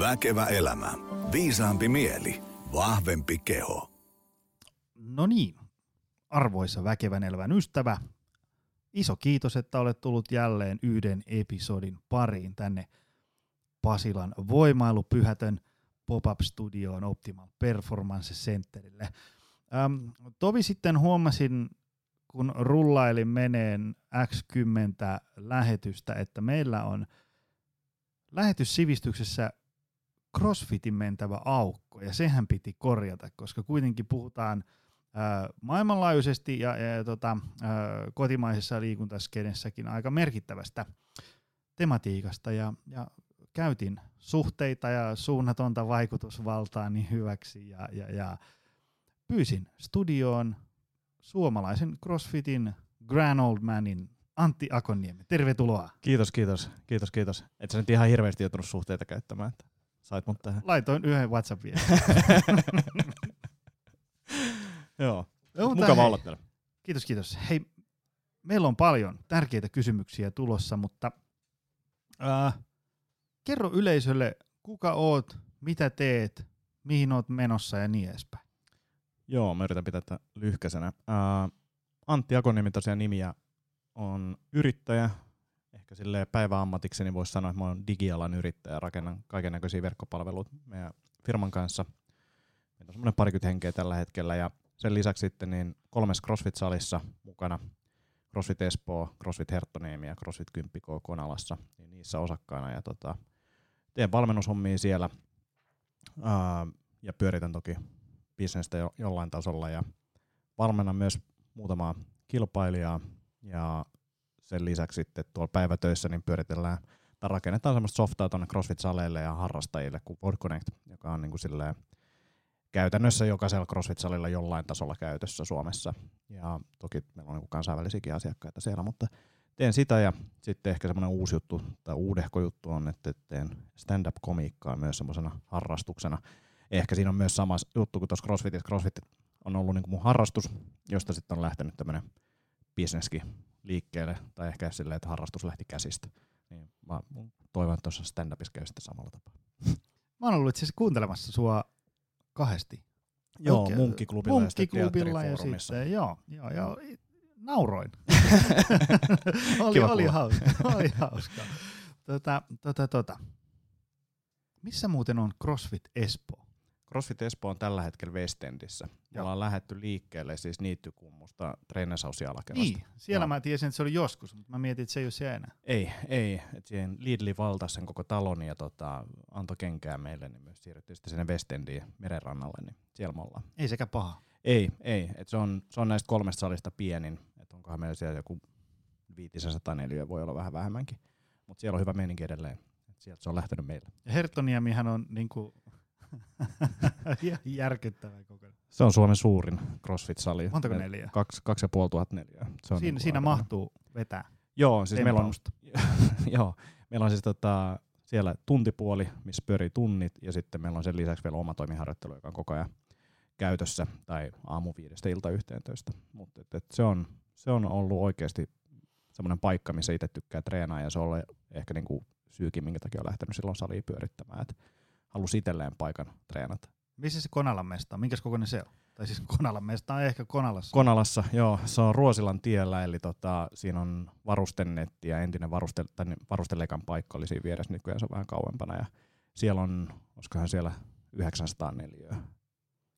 Väkevä elämä. Viisaampi mieli. Vahvempi keho. No niin, arvoisa väkevän elävän ystävä, iso kiitos, että olet tullut jälleen yhden episodin pariin tänne Pasilan voimailupyhätön pop-up-studioon Optimal Performance Centerille. Ähm, tovi sitten huomasin, kun rullailin meneen X10 lähetystä, että meillä on lähetyssivistyksessä CrossFitin mentävä aukko, ja sehän piti korjata, koska kuitenkin puhutaan ää, maailmanlaajuisesti ja, ja, tota, ää, kotimaisessa liikuntaskenessäkin aika merkittävästä tematiikasta, ja, ja käytin suhteita ja suunnatonta vaikutusvaltaa niin hyväksi, ja, ja, ja pyysin studioon suomalaisen CrossFitin Grand Old Manin Antti Akonniemi. Tervetuloa. Kiitos, kiitos, kiitos, kiitos. Et sä nyt ihan hirveästi joutunut suhteita käyttämään, että sait mut tähän. Laitoin yhden WhatsAppin. Joo, Joo, mukava olla täällä. Kiitos, kiitos. Hei, meillä on paljon tärkeitä kysymyksiä tulossa, mutta äh, kerro yleisölle, kuka oot, mitä teet, mihin oot menossa ja niin edespäin. Joo, mä yritän pitää tätä lyhkäisenä. Ää, Antti Akoniemi tosiaan nimiä on yrittäjä. Ehkä sille päiväammatikseni voisi sanoa, että mä oon digialan yrittäjä, rakennan kaiken näköisiä verkkopalveluita meidän firman kanssa. Meillä on semmoinen parikymmentä henkeä tällä hetkellä ja sen lisäksi sitten niin kolmes CrossFit-salissa mukana. CrossFit Espoo, CrossFit Herttoniemi ja CrossFit 10 Konalassa, niin niissä osakkaana. Ja tota, teen valmennushommia siellä ää, ja pyöritän toki bisnestä jo, jollain tasolla ja valmennan myös muutamaa kilpailijaa ja sen lisäksi sitten tuolla päivätöissä niin pyöritellään tai rakennetaan semmoista softaa tuonne CrossFit-saleille ja harrastajille kuin Board Connect, joka on niin kuin käytännössä jokaisella CrossFit-salilla jollain tasolla käytössä Suomessa. Ja toki meillä on niin kansainvälisiäkin asiakkaita siellä, mutta teen sitä ja sitten ehkä semmoinen uusi juttu tai uudehko juttu on, että teen stand-up-komiikkaa myös semmoisena harrastuksena. Ehkä siinä on myös sama juttu kuin tuossa CrossFitissa. CrossFit on ollut niin kuin mun harrastus, josta sitten on lähtenyt tämmöinen bisneskin liikkeelle, tai ehkä silleen, että harrastus lähti käsistä. Niin mä toivon, että tuossa stand-upissa käy sitten samalla tapaa. Mä oon ollut itse asiassa kuuntelemassa sua kahdesti. Joo, Okei. munkkiklubilla, ja sitten Munkkiklubilla ja sitten, joo, joo, joo, nauroin. oli, Kiva oli kuulla. hauska, oli hauska. Tota, tota, tota. Missä muuten on CrossFit Espoo? CrossFit Espoo on tällä hetkellä Westendissä. Me ollaan lähetty liikkeelle siis niittykummusta treenausjalakerrasta. Niin, siellä Joo. mä tiesin, että se oli joskus, mutta mä mietin, että se ei ole siellä enää. Ei, ei. Et siihen Lidli valtasi sen koko talon ja tota, antoi kenkää meille, niin myös siirryttiin sitten sinne Westendiin merenrannalle, niin siellä me ollaan. Ei sekä paha. Ei, ei. Et se, on, se on näistä kolmesta salista pienin. Et onkohan meillä siellä joku 500 neliöä, voi olla vähän vähemmänkin. Mutta siellä on hyvä meininki edelleen. Et sieltä se on lähtenyt meille. Ja Herttoniemihän on niinku järkyttävä kokonaan. Se on Suomen suurin CrossFit-sali. Montako Et neljää? Kaksi, kaksi ja puoli tuhat neliöä. Se on Siinä, niinku siinä mahtuu vetää. Joo, siis meillä on, joo, meillä on siis tota, siellä tuntipuoli, missä pyörii tunnit, ja sitten meillä on sen lisäksi vielä oma toimiharjoittelu, joka on koko ajan käytössä, tai aamu viidestä ilta yhteentoista. Mutta et, et se, on, se on ollut oikeasti semmoinen paikka, missä itse tykkää treenaa, ja se on ollut ehkä niinku syykin, minkä takia on lähtenyt silloin saliin pyörittämään, että halusi itselleen paikan treenata. Missä se Konalan mesta on? Minkäs kokoinen se on? Tai siis Konalan mesta on ehkä Konalassa. Konalassa, joo, se on Ruosilan tiellä, eli tota, siinä on varustenetti ja entinen varuste, tai niin, varustelekan paikka oli siinä vieressä, nykyään se on vähän kauempana, ja siellä on, olisikohan siellä 904.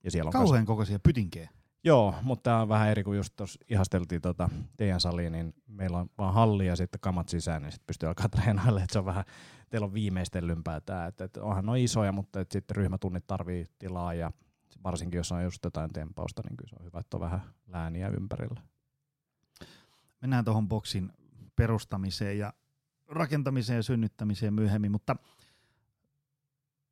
Ja siellä on Kauhean kokoisia pytinkejä. Joo, mutta tämä on vähän eri kuin just tuossa ihasteltiin tota teidän saliin, niin meillä on vaan halli ja sitten kamat sisään, niin sitten pystyy alkaa treenailemaan, että se on vähän, teillä on viimeistellympää tämä, että, että onhan ne isoja, mutta sitten ryhmätunnit tarvii tilaa ja varsinkin jos on just jotain tempausta, niin kyllä se on hyvä, että on vähän lääniä ympärillä. Mennään tuohon boksin perustamiseen ja rakentamiseen ja synnyttämiseen myöhemmin, mutta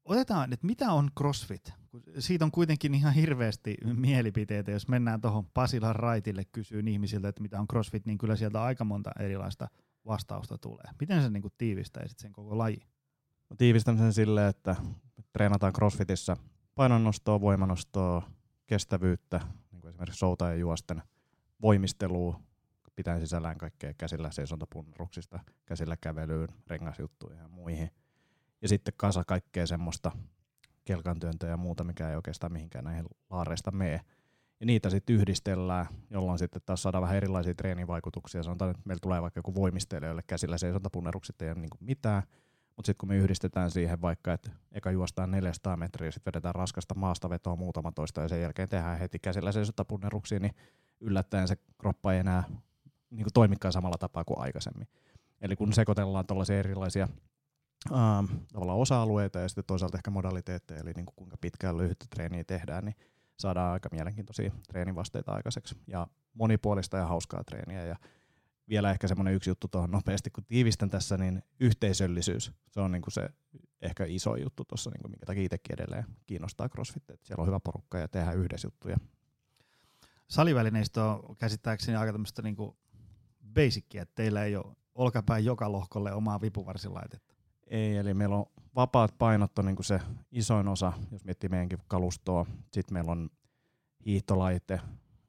otetaan, että mitä on CrossFit? Kun Siitä on kuitenkin ihan hirveästi mielipiteitä, jos mennään tuohon Pasilan raitille kysyyn ihmisiltä, että mitä on CrossFit, niin kyllä sieltä aika monta erilaista vastausta tulee. Miten sä niinku tiivistäisit sen koko laji? Mä tiivistän sen silleen, että treenataan CrossFitissä painonnostoa, voimanostoa, kestävyyttä, niin kuin esimerkiksi souta ja juosten voimistelua, pitää sisällään kaikkea käsillä seisontapunneruksista, käsillä kävelyyn, rengasjuttuihin ja muihin. ja sitten kasa kaikkea semmoista kelkantyöntöä ja muuta, mikä ei oikeastaan mihinkään näihin laareista mene. Ja niitä sitten yhdistellään, jolloin sitten taas saadaan vähän erilaisia treenivaikutuksia. Sanotaan, että meillä tulee vaikka joku voimistelijoille käsillä seisontapunnerukset, ei ole niin mitään, mutta sitten kun me yhdistetään siihen vaikka, että eka juostaan 400 metriä, sitten vedetään raskasta maastavetoa muutama toista ja sen jälkeen tehdään heti käsillä seisontapunneruksia, niin yllättäen se kroppa ei enää niin toimikaan samalla tapaa kuin aikaisemmin. Eli kun sekoitellaan tällaisia erilaisia ähm, tavallaan osa-alueita ja sitten toisaalta ehkä modaliteetteja, eli niin kuin kuinka pitkään lyhyttä treeniä tehdään, niin saadaan aika mielenkiintoisia treenivasteita aikaiseksi ja monipuolista ja hauskaa treeniä. Ja vielä ehkä semmoinen yksi juttu tuohon nopeasti, kun tiivistän tässä, niin yhteisöllisyys, se on niin kuin se ehkä iso juttu tuossa, niin minkä takia itsekin edelleen kiinnostaa CrossFit, että siellä on hyvä porukka ja tehdään yhdessä juttuja. Salivälineistö on käsittääkseni aika tämmöistä niin basicia, että teillä ei ole olkapäin joka lohkolle omaa vipuvarsilaitetta. Ei, eli meillä on vapaat painot on niin se isoin osa, jos miettii meidänkin kalustoa. Sitten meillä on hiihtolaite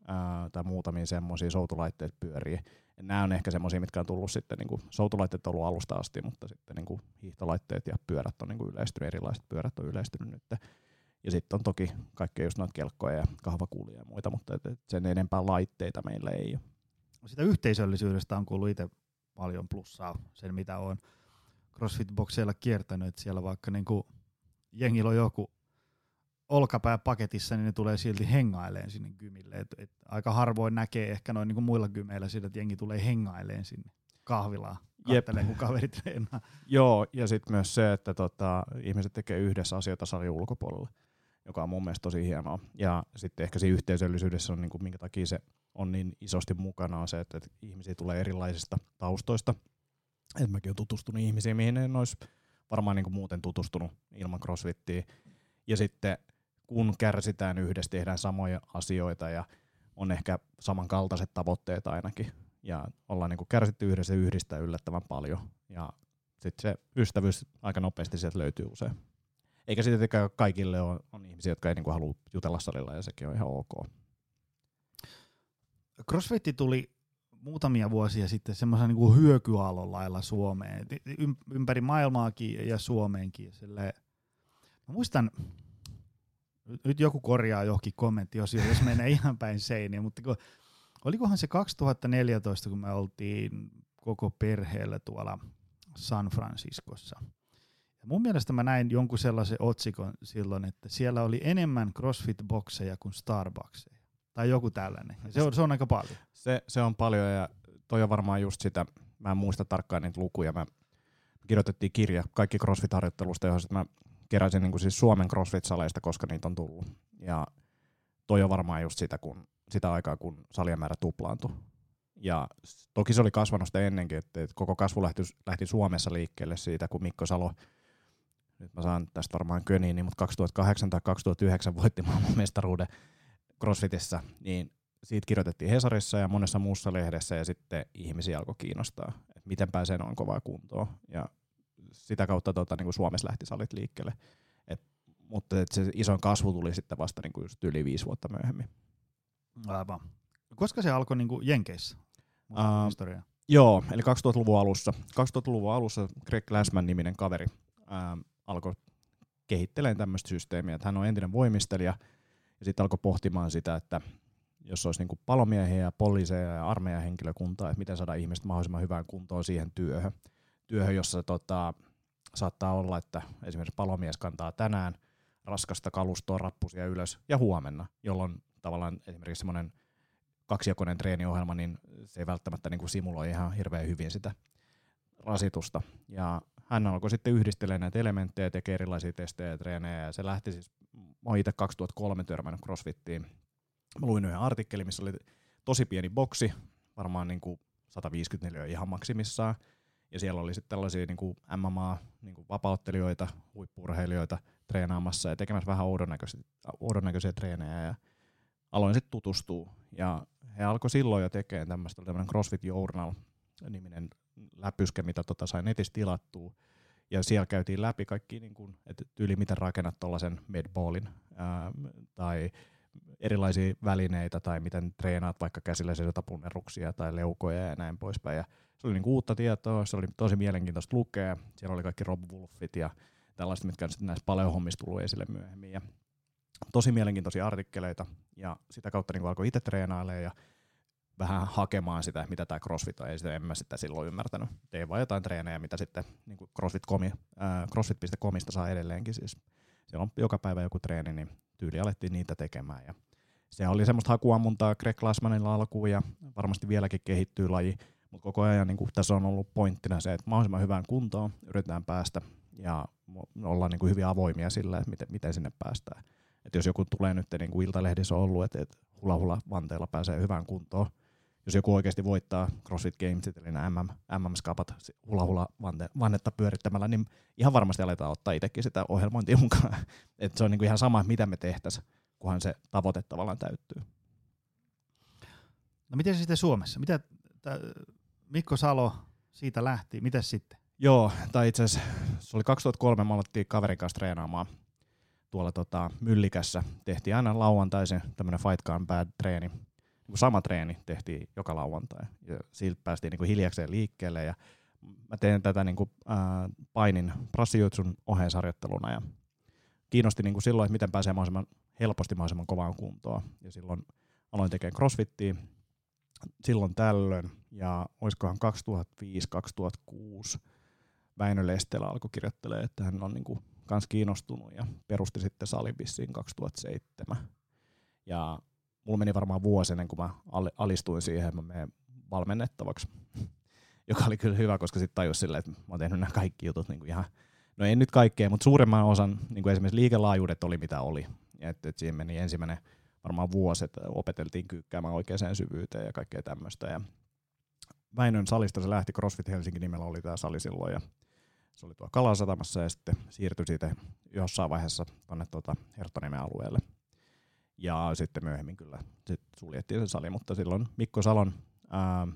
ää, tai muutamia semmoisia soutulaitteet pyörii. Ja nämä on ehkä semmoisia, mitkä on tullut sitten, niin kuin, soutulaitteet on ollut alusta asti, mutta sitten niin kuin hiihtolaitteet ja pyörät on niin kuin yleistynyt, erilaiset pyörät on yleistynyt nyt. Ja sitten on toki kaikkea just noita kelkkoja ja kahvakuulia ja muita, mutta et, et sen enempää laitteita meillä ei ole. Sitä yhteisöllisyydestä on kuullut itse paljon plussaa sen, mitä on CrossFit-bokseilla kiertänyt, että siellä vaikka niinku jengillä on joku olkapää paketissa, niin ne tulee silti hengaileen sinne gymille. Et, et aika harvoin näkee ehkä noin niinku muilla gymeillä sitä, että jengi tulee hengaileen sinne kahvilaan, kattelee kun kaveri treenaa. Joo, ja sitten myös se, että tota, ihmiset tekee yhdessä asioita salin ulkopuolella, joka on mun mielestä tosi hienoa. Ja sitten ehkä siinä yhteisöllisyydessä on, niin kuin, minkä takia se on niin isosti mukana, on se, että, että ihmisiä tulee erilaisista taustoista – et mäkin olen tutustunut ihmisiin, mihin en olisi varmaan niin kuin muuten tutustunut ilman crossfittiä. Ja sitten kun kärsitään yhdessä, tehdään samoja asioita ja on ehkä samankaltaiset tavoitteet ainakin. Ja ollaan niin kuin kärsitty yhdessä yhdistä yllättävän paljon. Ja sitten se ystävyys aika nopeasti sieltä löytyy usein. Eikä sitten kaikille ole, on ihmisiä, jotka ei niin kuin halua jutella salilla ja sekin on ihan ok. Crossfit tuli muutamia vuosia sitten semmoisen niin hyökyaallon lailla Suomeen, ympäri maailmaakin ja Suomeenkin. Silleen. Mä muistan, nyt joku korjaa johonkin kommenttiosioon, jos menee ihan päin seiniä, mutta kun, olikohan se 2014, kun me oltiin koko perheellä tuolla San Franciscossa. Ja mun mielestä mä näin jonkun sellaisen otsikon silloin, että siellä oli enemmän CrossFit-bokseja kuin Starbuckseja tai joku tällainen. se, on, se on aika paljon. Se, se on paljon ja toi on varmaan just sitä, mä en muista tarkkaan niitä lukuja, mä kirjoitettiin kirja kaikki CrossFit-harjoittelusta, johon mä keräsin niin kuin siis Suomen CrossFit-saleista, koska niitä on tullut. Ja toi on varmaan just sitä, kun, sitä aikaa, kun salien määrä tuplaantui. Ja toki se oli kasvanut sitä ennenkin, että, koko kasvu lähti, lähti Suomessa liikkeelle siitä, kun Mikko Salo, nyt mä saan tästä varmaan köniin, mutta 2008 tai 2009 voitti maailman mestaruuden CrossFitissä, niin siitä kirjoitettiin Hesarissa ja monessa muussa lehdessä ja sitten ihmisiä alkoi kiinnostaa, että miten pääsee noin kovaa kuntoon. Ja sitä kautta tota, niin kuin Suomessa lähti salit liikkeelle. Et, mutta et se isoin kasvu tuli sitten vasta niin kuin just yli viisi vuotta myöhemmin. Aivan. Koska se alkoi niin kuin Jenkeissä? Uh, historia. Joo, eli 2000-luvun alussa. 2000-luvun alussa Greg Glassman niminen kaveri uh, alkoi kehittelemään tämmöistä systeemiä. Että hän on entinen voimistelija – ja sitten alkoi pohtimaan sitä, että jos olisi niinku palomiehiä ja poliiseja ja armeijan henkilökuntaa, että miten saada ihmiset mahdollisimman hyvään kuntoon siihen työhön. Työhön, jossa tota, saattaa olla, että esimerkiksi palomies kantaa tänään raskasta kalustoa rappusia ylös ja huomenna, jolloin tavallaan esimerkiksi semmoinen kaksijakoinen treeniohjelma, niin se ei välttämättä niin kuin simuloi ihan hirveän hyvin sitä rasitusta. Ja hän alkoi sitten yhdistelemään näitä elementtejä, tekee erilaisia testejä ja treenejä, ja se lähti siis mä oon itse 2003 törmännyt CrossFittiin. Mä luin yhden artikkelin, missä oli tosi pieni boksi, varmaan niin kuin 154 ihan maksimissaan. Ja siellä oli sitten tällaisia niin kuin MMA niin kuin vapauttelijoita, huippurheilijoita treenaamassa ja tekemässä vähän oudon näköisiä treenejä. Ja aloin sitten tutustua. Ja he alkoi silloin jo tekemään tämmöistä tämmöinen CrossFit Journal-niminen läpyske, mitä tota sai netissä tilattua ja siellä käytiin läpi kaikki, niin kuin, että tyyli miten rakennat tuollaisen medballin ää, tai erilaisia välineitä tai miten treenaat vaikka käsillä sesotapunneruksia tai leukoja ja näin poispäin. Ja se oli niin kuin uutta tietoa, se oli tosi mielenkiintoista lukea. Siellä oli kaikki Rob Wolfit ja tällaista, mitkä on sitten näissä paleohommissa tullut esille myöhemmin. Ja tosi mielenkiintoisia artikkeleita ja sitä kautta niin alkoi itse treenailemaan ja vähän hakemaan sitä, mitä tämä CrossFit on. Ei sitä, en mä sitä silloin ymmärtänyt. Tein vaan jotain treenejä, mitä sitten niin CrossFit.com, äh, CrossFit.comista saa edelleenkin. Siis siellä on joka päivä joku treeni, niin tyyli alettiin niitä tekemään. Ja se oli semmoista hakuammuntaa Greg Glassmanilla alkuun ja varmasti vieläkin kehittyy laji, mutta koko ajan niin kuin, tässä on ollut pointtina se, että mahdollisimman hyvään kuntoon yritetään päästä ja ollaan niin kuin hyvin avoimia sillä, että miten, miten sinne päästään. Et jos joku tulee nyt, niin kuin Iltalehdissä on ollut, että, että hula hula vanteella pääsee hyvään kuntoon, jos joku oikeasti voittaa CrossFit Gamesit, eli nämä MM, MM-skapat hula hula vannetta pyörittämällä, niin ihan varmasti aletaan ottaa itsekin sitä ohjelmointia mukaan. Et se on niinku ihan sama, mitä me tehtäisiin, kunhan se tavoite tavallaan täyttyy. No miten se sitten Suomessa? Mitä t- Mikko Salo siitä lähti, miten sitten? Joo, tai itse asiassa se oli 2003, me alettiin kaverin kanssa treenaamaan tuolla tota, Myllikässä. Tehtiin aina lauantaisin tämmöinen Fight Bad treeni sama treeni tehtiin joka lauantai. Ja siitä päästiin niin hiljakseen liikkeelle. Ja mä teen tätä niin kuin, äh, painin prassijutsun oheisarjoitteluna. Ja kiinnosti niin kuin silloin, että miten pääsee mahdollisimman helposti mahdollisimman kovaan kuntoon. Ja silloin aloin tekemään crossfittiä silloin tällöin. Ja olisikohan 2005-2006 Väinö Lestelä alkoi kirjoittelemaan, että hän on niin kuin kans kiinnostunut ja perusti sitten salin 2007. Ja mulla meni varmaan vuosi ennen kuin mä alistuin siihen, että mä menen valmennettavaksi. Joka oli kyllä hyvä, koska sitten tajus silleen, että mä oon tehnyt nämä kaikki jutut niin kuin ihan, no en nyt kaikkea, mutta suuremman osan, niin kuin esimerkiksi liikelaajuudet oli mitä oli. Ja et, et siihen meni ensimmäinen varmaan vuosi, että opeteltiin kyykkäämään oikeaan syvyyteen ja kaikkea tämmöistä. Ja Väinön salista se lähti, CrossFit Helsinki nimellä oli tämä sali silloin, ja se oli tuo Kalasatamassa ja sitten siirtyi siitä jossain vaiheessa tuonne tuota Herttoniemen alueelle. Ja sitten myöhemmin kyllä sit suljettiin se sali, mutta silloin Mikko Salon ää,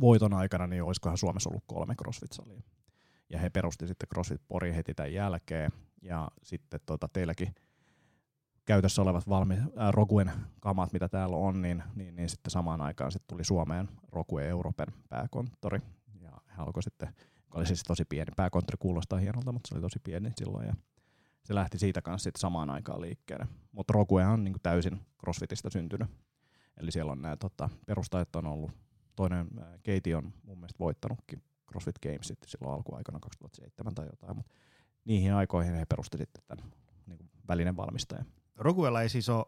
voiton aikana, niin olisikohan Suomessa ollut kolme CrossFit-salia. Ja he perusti sitten CrossFit Pori heti tämän jälkeen. Ja sitten tota, teilläkin käytössä olevat valmi, ää, Rokuen kamat, mitä täällä on, niin, niin, niin sitten samaan aikaan sitten tuli Suomeen Rokue Euroopan pääkonttori. Ja hän alkoi sitten, oli siis tosi pieni, pääkonttori kuulostaa hienolta, mutta se oli tosi pieni silloin. Ja se lähti siitä kanssa sit samaan aikaan liikkeelle. Mutta Rokue on niinku täysin CrossFitista syntynyt. Eli siellä on nämä tota, perustajat on ollut, toinen Keiti on mun mielestä voittanutkin CrossFit Gamesit silloin alkuaikana 2007 tai jotain, mutta niihin aikoihin he perusti sitten tämän niinku, välinen valmistaja. Rokuella ei siis ole,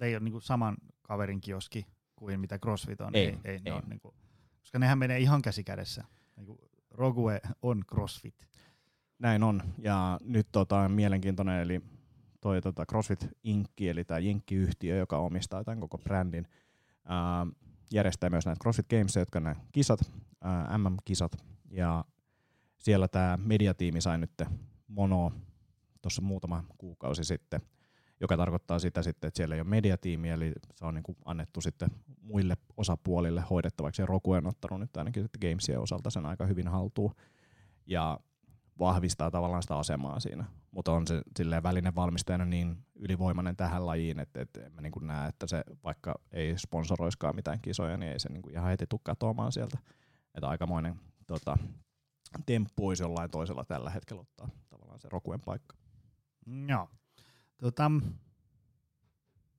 ei ole niinku saman kaverin kioski kuin mitä CrossFit on. Ei, ei, ei, ei. On niinku, koska nehän menee ihan käsi kädessä. Niinku, Rogue on CrossFit. Näin on, ja nyt tota, mielenkiintoinen, eli toi tota CrossFit Inc., eli tämä Jenkki-yhtiö, joka omistaa tämän koko brändin, ää, järjestää myös näitä CrossFit Games, jotka nämä kisat, ää, MM-kisat, ja siellä tämä mediatiimi sai nyt mono tuossa muutama kuukausi sitten, joka tarkoittaa sitä sitten, että siellä ei ole mediatiimi, eli se on niin kuin annettu sitten muille osapuolille hoidettavaksi, ja Roku on ottanut nyt ainakin sitten Gamesien osalta sen aika hyvin haltuun. Ja vahvistaa tavallaan sitä asemaa siinä. Mutta on se silleen välinen valmistajana niin ylivoimainen tähän lajiin, että, en mä niin kuin näe, että se vaikka ei sponsoroiskaan mitään kisoja, niin ei se niin kuin ihan heti tule katoamaan sieltä. Että aikamoinen tota, temppu olisi jollain toisella tällä hetkellä ottaa tavallaan se Rokuen paikka. Joo. Tota,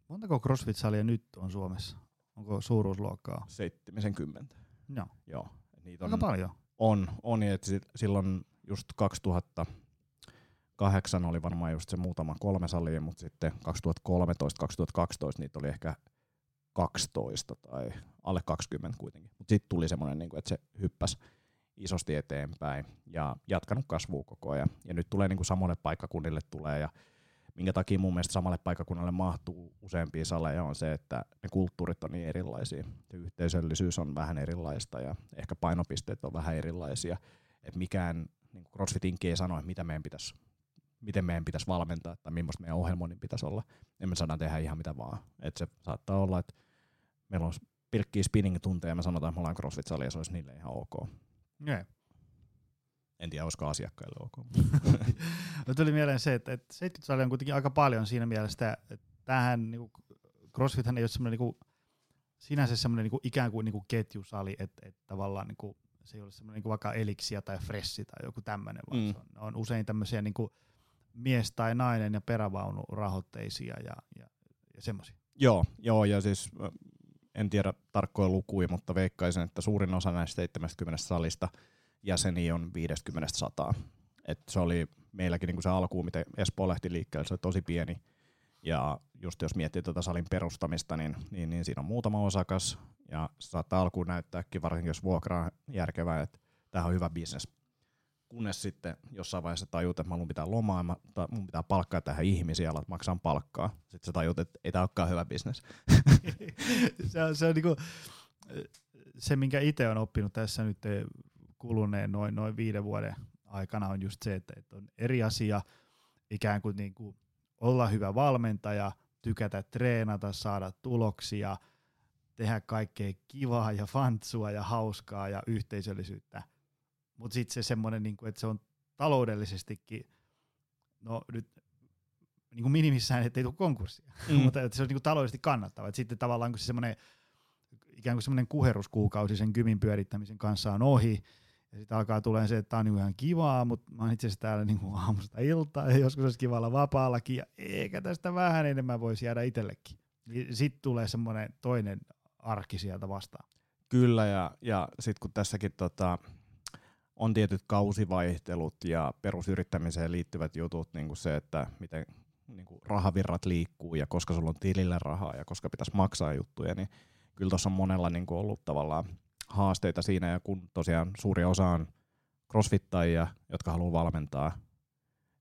montako CrossFit-salia nyt on Suomessa? Onko suuruusluokkaa? 70. Joo. Joo. Niitä on, Aika paljon. On, on että silloin just 2008 oli varmaan just se muutama kolme salia, mutta sitten 2013-2012 niitä oli ehkä 12 tai alle 20 kuitenkin. Mutta sitten tuli semmoinen, niin että se hyppäsi isosti eteenpäin ja jatkanut kasvua koko ajan. Ja nyt tulee niin kuin samalle paikkakunnille tulee ja minkä takia mun mielestä samalle paikkakunnalle mahtuu useampia saleja on se, että ne kulttuurit on niin erilaisia. Se yhteisöllisyys on vähän erilaista ja ehkä painopisteet on vähän erilaisia. Et mikään niin CrossFit ei sano, että mitä meidän pitäisi, miten meidän pitäisi valmentaa tai millaista meidän ohjelmoinnin pitäisi olla. En me saadaan tehdä ihan mitä vaan. Et se saattaa olla, että meillä on pilkkiä spinning-tunteja ja me sanotaan, että me ollaan CrossFit-salia ja se olisi niille ihan ok. Yeah. En tiedä, olisiko asiakkaille ok. no tuli mieleen se, että, että 70 salia on kuitenkin aika paljon siinä mielessä, että tämähän niin CrossFithän ei ole semmoinen niin sinänsä semmoinen niin ikään kuin, niin kuin ketjusali, että, että tavallaan niin kuin, se ei ole semmoinen niin vaikka Elixia tai Fressi tai joku tämmöinen, vaan Mm. se on, on usein tämmöisiä niin kuin mies tai nainen ja perävaunurahoitteisia ja, ja, ja semmoisia. Joo, joo, ja siis en tiedä tarkkoja lukuja, mutta veikkaisin, että suurin osa näistä 70 salista jäseniä on 50-100. Et se oli meilläkin niinku se alku, miten Espoo lähti liikkeelle, se oli tosi pieni. Ja just jos miettii tuota salin perustamista, niin, niin, niin siinä on muutama osakas, ja se saattaa alkuun näyttääkin, varsinkin jos vuokra on järkevää, että tämä on hyvä bisnes. Kunnes sitten jossain vaiheessa tajut, että mun pitää lomaa, mä, tai mun pitää palkkaa tähän ihmisiä, alat maksaa palkkaa. Sitten sä tajut, että ei tämä olekaan hyvä bisnes. se on, se, on niinku, se, minkä itse on oppinut tässä nyt kuluneen noin, noin viiden vuoden aikana, on just se, että, että on eri asia ikään kuin, niinku olla hyvä valmentaja, tykätä treenata, saada tuloksia, tehdä kaikkea kivaa ja fantsua ja hauskaa ja yhteisöllisyyttä. Mutta sitten se semmoinen, niinku, että se on taloudellisestikin, no nyt niin kuin minimissään, ettei tule konkurssia, mm. mutta että se on niin kuin taloudellisesti kannattava. Et sitten tavallaan kun se semmoinen ikään kuin semmoinen kuheruskuukausi sen kymin pyörittämisen kanssa on ohi, ja sitten alkaa tulee se, että tämä on niin ihan kivaa, mutta mä oon itse asiassa täällä niin kuin aamusta iltaa, ja joskus olisi kiva olla vapaallakin, ja eikä tästä vähän enemmän voisi jäädä itsellekin. Niin sitten tulee semmoinen toinen arki sieltä vastaan. Kyllä, ja, ja sitten kun tässäkin tota, on tietyt kausivaihtelut ja perusyrittämiseen liittyvät jutut, niin kuin se, että miten niin kuin rahavirrat liikkuu ja koska sulla on tilille rahaa ja koska pitäisi maksaa juttuja, niin kyllä tuossa on monella niin kuin ollut tavallaan haasteita siinä, ja kun tosiaan suuri osa on crossfittajia, jotka haluaa valmentaa,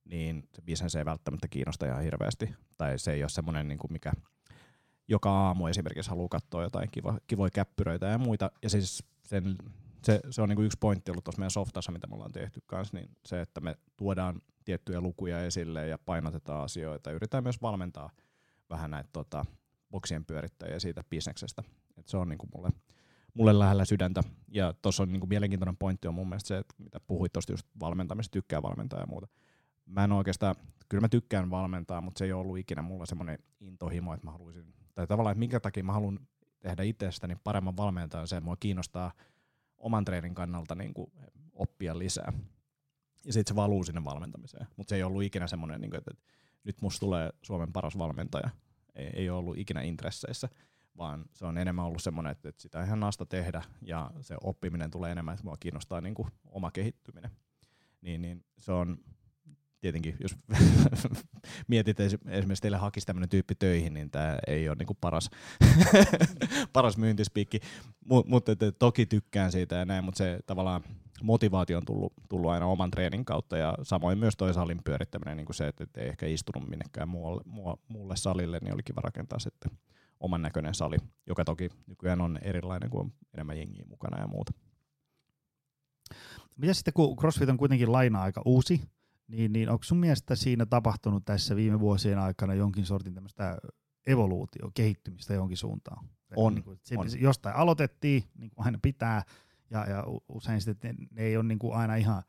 niin se bisnes ei välttämättä kiinnosta ihan hirveästi, tai se ei ole semmoinen, niin kuin mikä joka aamu esimerkiksi haluaa katsoa jotain kivo, kivoja käppyröitä ja muita, ja siis sen, se, se on niinku yksi pointti ollut tuossa meidän softassa, mitä me ollaan tehty kanssa, niin se, että me tuodaan tiettyjä lukuja esille ja painotetaan asioita, yritetään myös valmentaa vähän näitä tota, boksien pyörittäjiä siitä bisneksestä. Et se on niinku mulle, mulle lähellä sydäntä. Ja tuossa on niinku mielenkiintoinen pointti on mun mielestä se, että mitä puhuit tuosta just valmentamista, tykkää valmentaa ja muuta. Mä en oikeastaan, kyllä mä tykkään valmentaa, mutta se ei ole ollut ikinä mulla semmoinen intohimo, että mä haluaisin, tai tavallaan, että minkä takia mä haluan tehdä itsestäni paremman valmentajan se, mua kiinnostaa oman treenin kannalta niin kuin oppia lisää. Ja sitten se valuu sinne valmentamiseen. Mutta se ei ollut ikinä semmoinen, niin että nyt musta tulee Suomen paras valmentaja. Ei, ei ollut ikinä intresseissä, vaan se on enemmän ollut semmoinen, että, sitä ihan naasta tehdä ja se oppiminen tulee enemmän, että mua kiinnostaa niin kuin oma kehittyminen. Niin, niin se on tietenkin, jos mietit esimerkiksi teille hakisi tämmöinen tyyppi töihin, niin tämä ei ole niinku paras, paras myyntispiikki, Mut, mutta toki tykkään siitä ja näin, mutta se tavallaan motivaatio on tullut, tullut aina oman treenin kautta ja samoin myös toi salin pyörittäminen, niin kuin se, että ei ehkä istunut minnekään muualle, muulle salille, niin oli kiva rakentaa sitten oman näköinen sali, joka toki nykyään on erilainen, kuin on enemmän jengiä mukana ja muuta. Mitä sitten, kun CrossFit on kuitenkin laina-aika uusi, niin, niin onko sun mielestä siinä tapahtunut tässä viime vuosien aikana jonkin sortin tämmöistä evoluutio, kehittymistä jonkin suuntaan? On, niin kuin, se, on. Jostain aloitettiin, niin kuin aina pitää, ja, ja usein sitten ne, ne ei ole niin kuin aina ihan,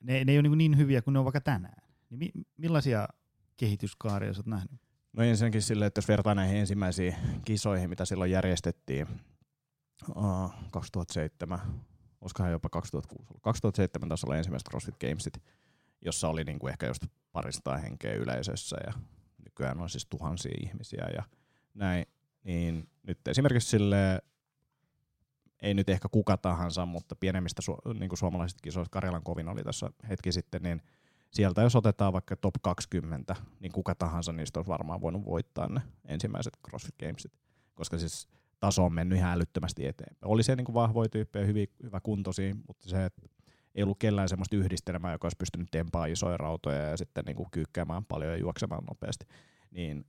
ne, ne ei ole niin, niin hyviä kuin ne on vaikka tänään. Niin mi, millaisia kehityskaaria sä oot nähnyt? No ensinnäkin sille, että jos vertaa näihin ensimmäisiin kisoihin, mitä silloin järjestettiin uh, 2007, olisikohan jopa 2006 ollut. 2007 taas oli ensimmäiset CrossFit Gamesit, jossa oli niinku ehkä just parista henkeä yleisössä ja nykyään on siis tuhansia ihmisiä ja näin. Niin nyt esimerkiksi sille ei nyt ehkä kuka tahansa, mutta pienemmistä su- niin suomalaisista kisoista, Karjalan kovin oli tässä hetki sitten, niin sieltä jos otetaan vaikka top 20, niin kuka tahansa niistä olisi varmaan voinut voittaa ne ensimmäiset CrossFit Gamesit, koska siis taso on mennyt ihan älyttömästi eteenpäin. Oli se niin kuin vahvoja tyyppejä, hyvin, hyvä kuntoisia, mutta se, että ei ollut kellään semmoista yhdistelmää, joka olisi pystynyt tempaa isoja rautoja ja sitten niin kuin kyykkäämään paljon ja juoksemaan nopeasti. Niin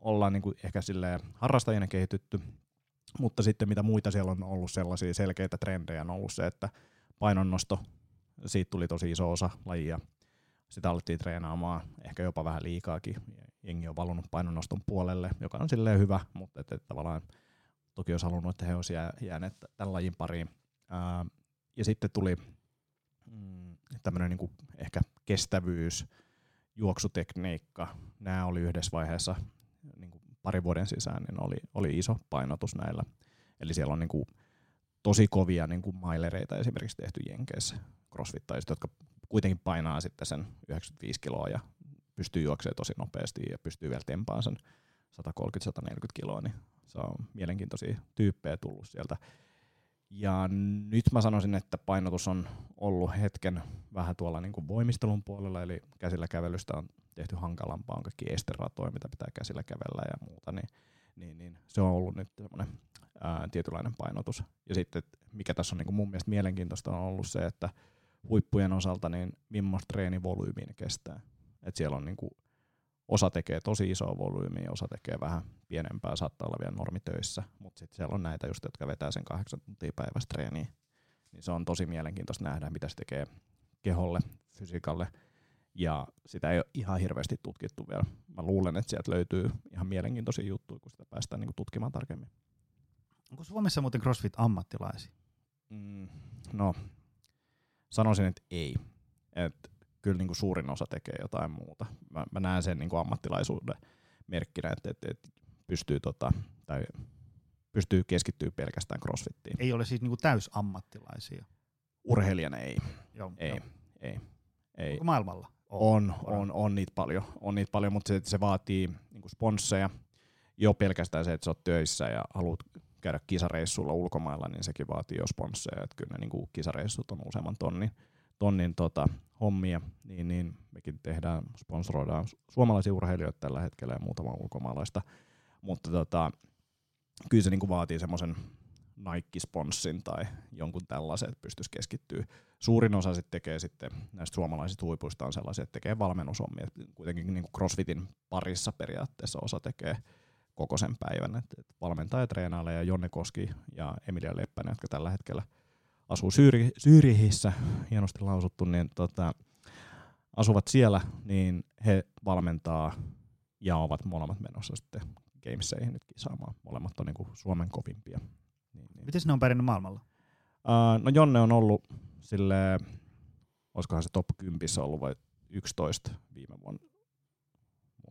ollaan niin kuin ehkä silleen harrastajina kehitytty, mutta sitten mitä muita siellä on ollut sellaisia selkeitä trendejä on ollut se, että painonnosto, siitä tuli tosi iso osa lajia. Sitä alettiin treenaamaan ehkä jopa vähän liikaakin. Jengi on valunut painonnoston puolelle, joka on silleen hyvä, mutta et, et tavallaan toki olisi halunnut, että he olisivat jääneet tämän lajin pariin. Ää, ja sitten tuli mm, tämmöinen niinku ehkä kestävyys, juoksutekniikka. Nämä oli yhdessä vaiheessa niinku pari vuoden sisään, niin oli, oli iso painotus näillä. Eli siellä on niinku tosi kovia niin kuin mailereita esimerkiksi tehty Jenkeissä crossfittajista, jotka kuitenkin painaa sitten sen 95 kiloa ja pystyy juoksemaan tosi nopeasti ja pystyy vielä tempaan sen 130-140 kiloa, niin se on mielenkiintoisia tyyppejä tullut sieltä. Ja nyt mä sanoisin, että painotus on ollut hetken vähän tuolla niin kuin voimistelun puolella, eli käsillä kävelystä on tehty hankalampaa, on kaikki esteratoja, mitä pitää käsillä kävellä ja muuta, niin, niin, niin se on ollut nyt semmoinen tietynlainen painotus. Ja sitten mikä tässä on niin kuin mun mielestä mielenkiintoista on ollut se, että huippujen osalta niin millaista treenivolyymiä ne kestää. Et siellä on niin kuin, osa tekee tosi isoa volyymiä, osa tekee vähän pienempää, saattaa olla vielä normitöissä, mutta sitten siellä on näitä just, jotka vetää sen kahdeksan tuntia päivästä treeniä. Niin se on tosi mielenkiintoista nähdä, mitä se tekee keholle, fysiikalle, ja sitä ei ole ihan hirveästi tutkittu vielä. Mä luulen, että sieltä löytyy ihan mielenkiintoisia juttuja, kun sitä päästään niinku tutkimaan tarkemmin. Onko Suomessa muuten CrossFit-ammattilaisia? Mm, no, sanoisin, että ei. Et kyllä niin kuin suurin osa tekee jotain muuta. Mä, mä näen sen niin kuin ammattilaisuuden merkkinä, että, että, että pystyy, tota, tai pystyy keskittyä pelkästään crossfittiin. Ei ole siis niinku täysammattilaisia. Urheilijana ei. Joo, Ei, joo. ei, ei. Onko maailmalla? On, on, on niitä paljon, on niitä paljon mutta se, se vaatii niin sponsseja. Jo pelkästään se, että sä oot töissä ja haluat käydä kisareissulla ulkomailla, niin sekin vaatii jo sponsseja. Että kyllä ne niin kisareissut on useamman tonnin, tonnin tota, hommia, niin, niin mekin tehdään, sponsoroidaan suomalaisia urheilijoita tällä hetkellä ja muutama ulkomaalaista. Mutta tota, kyllä se niin vaatii semmoisen Nike-sponssin tai jonkun tällaisen, että pystyisi keskittyä. Suurin osa sitten tekee sitten näistä suomalaisista huipuista on sellaisia, että tekee valmennushommia. Kuitenkin niin kuin CrossFitin parissa periaatteessa osa tekee koko sen päivän. Et, et valmentaja treenailee ja Jonne Koski ja Emilia Leppänen, jotka tällä hetkellä asuu Syyri, Syyrihissä, hienosti lausuttu, niin tota, asuvat siellä, niin he valmentaa ja ovat molemmat menossa sitten gameseihin nyt kisaamaan. Molemmat on niin kuin Suomen kovimpia. Niin, niin. Miten ne on pärjännyt maailmalla? Uh, no Jonne on ollut sille, olisikohan se top 10 ollut vai 11 viime vuonna.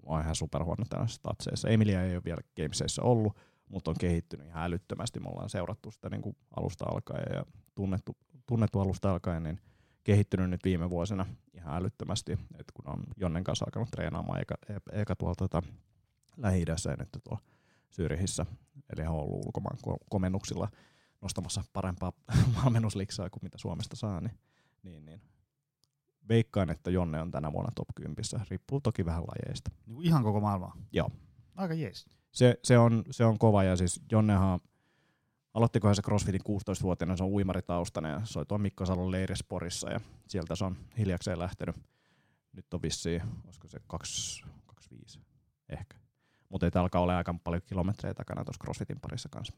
Mä oon ihan superhuono tällaisissa statseissa. Emilia ei ole vielä Gamesissa ollut, mutta on kehittynyt ihan älyttömästi. Me ollaan seurattu sitä niin kuin alusta alkaen ja tunnettu, tunnettu alusta alkaen, niin kehittynyt nyt viime vuosina ihan älyttömästi. Et kun on Jonnen kanssa alkanut treenaamaan eka, eka tuolla tota, Lähi-idässä ja nyt tuolla Syyrihissä. Eli hän on ollut ulkomaan komennuksilla nostamassa parempaa valmennusliksaa kuin mitä Suomesta saa, niin, niin, niin veikkaan, että Jonne on tänä vuonna top 10. Riippuu toki vähän lajeista. Niin ihan koko maailmaa? Joo. Aika jees. Se, se, on, se on kova ja siis Jonnehan aloittikohan se CrossFitin 16-vuotiaana, se on uimaritaustainen ja se oli tuon Mikko Salon leirisporissa ja sieltä se on hiljakseen lähtenyt. Nyt on vissiin, olisiko se 25 ehkä. Mutta ei alkaa olla aika paljon kilometrejä takana tuossa CrossFitin parissa kanssa.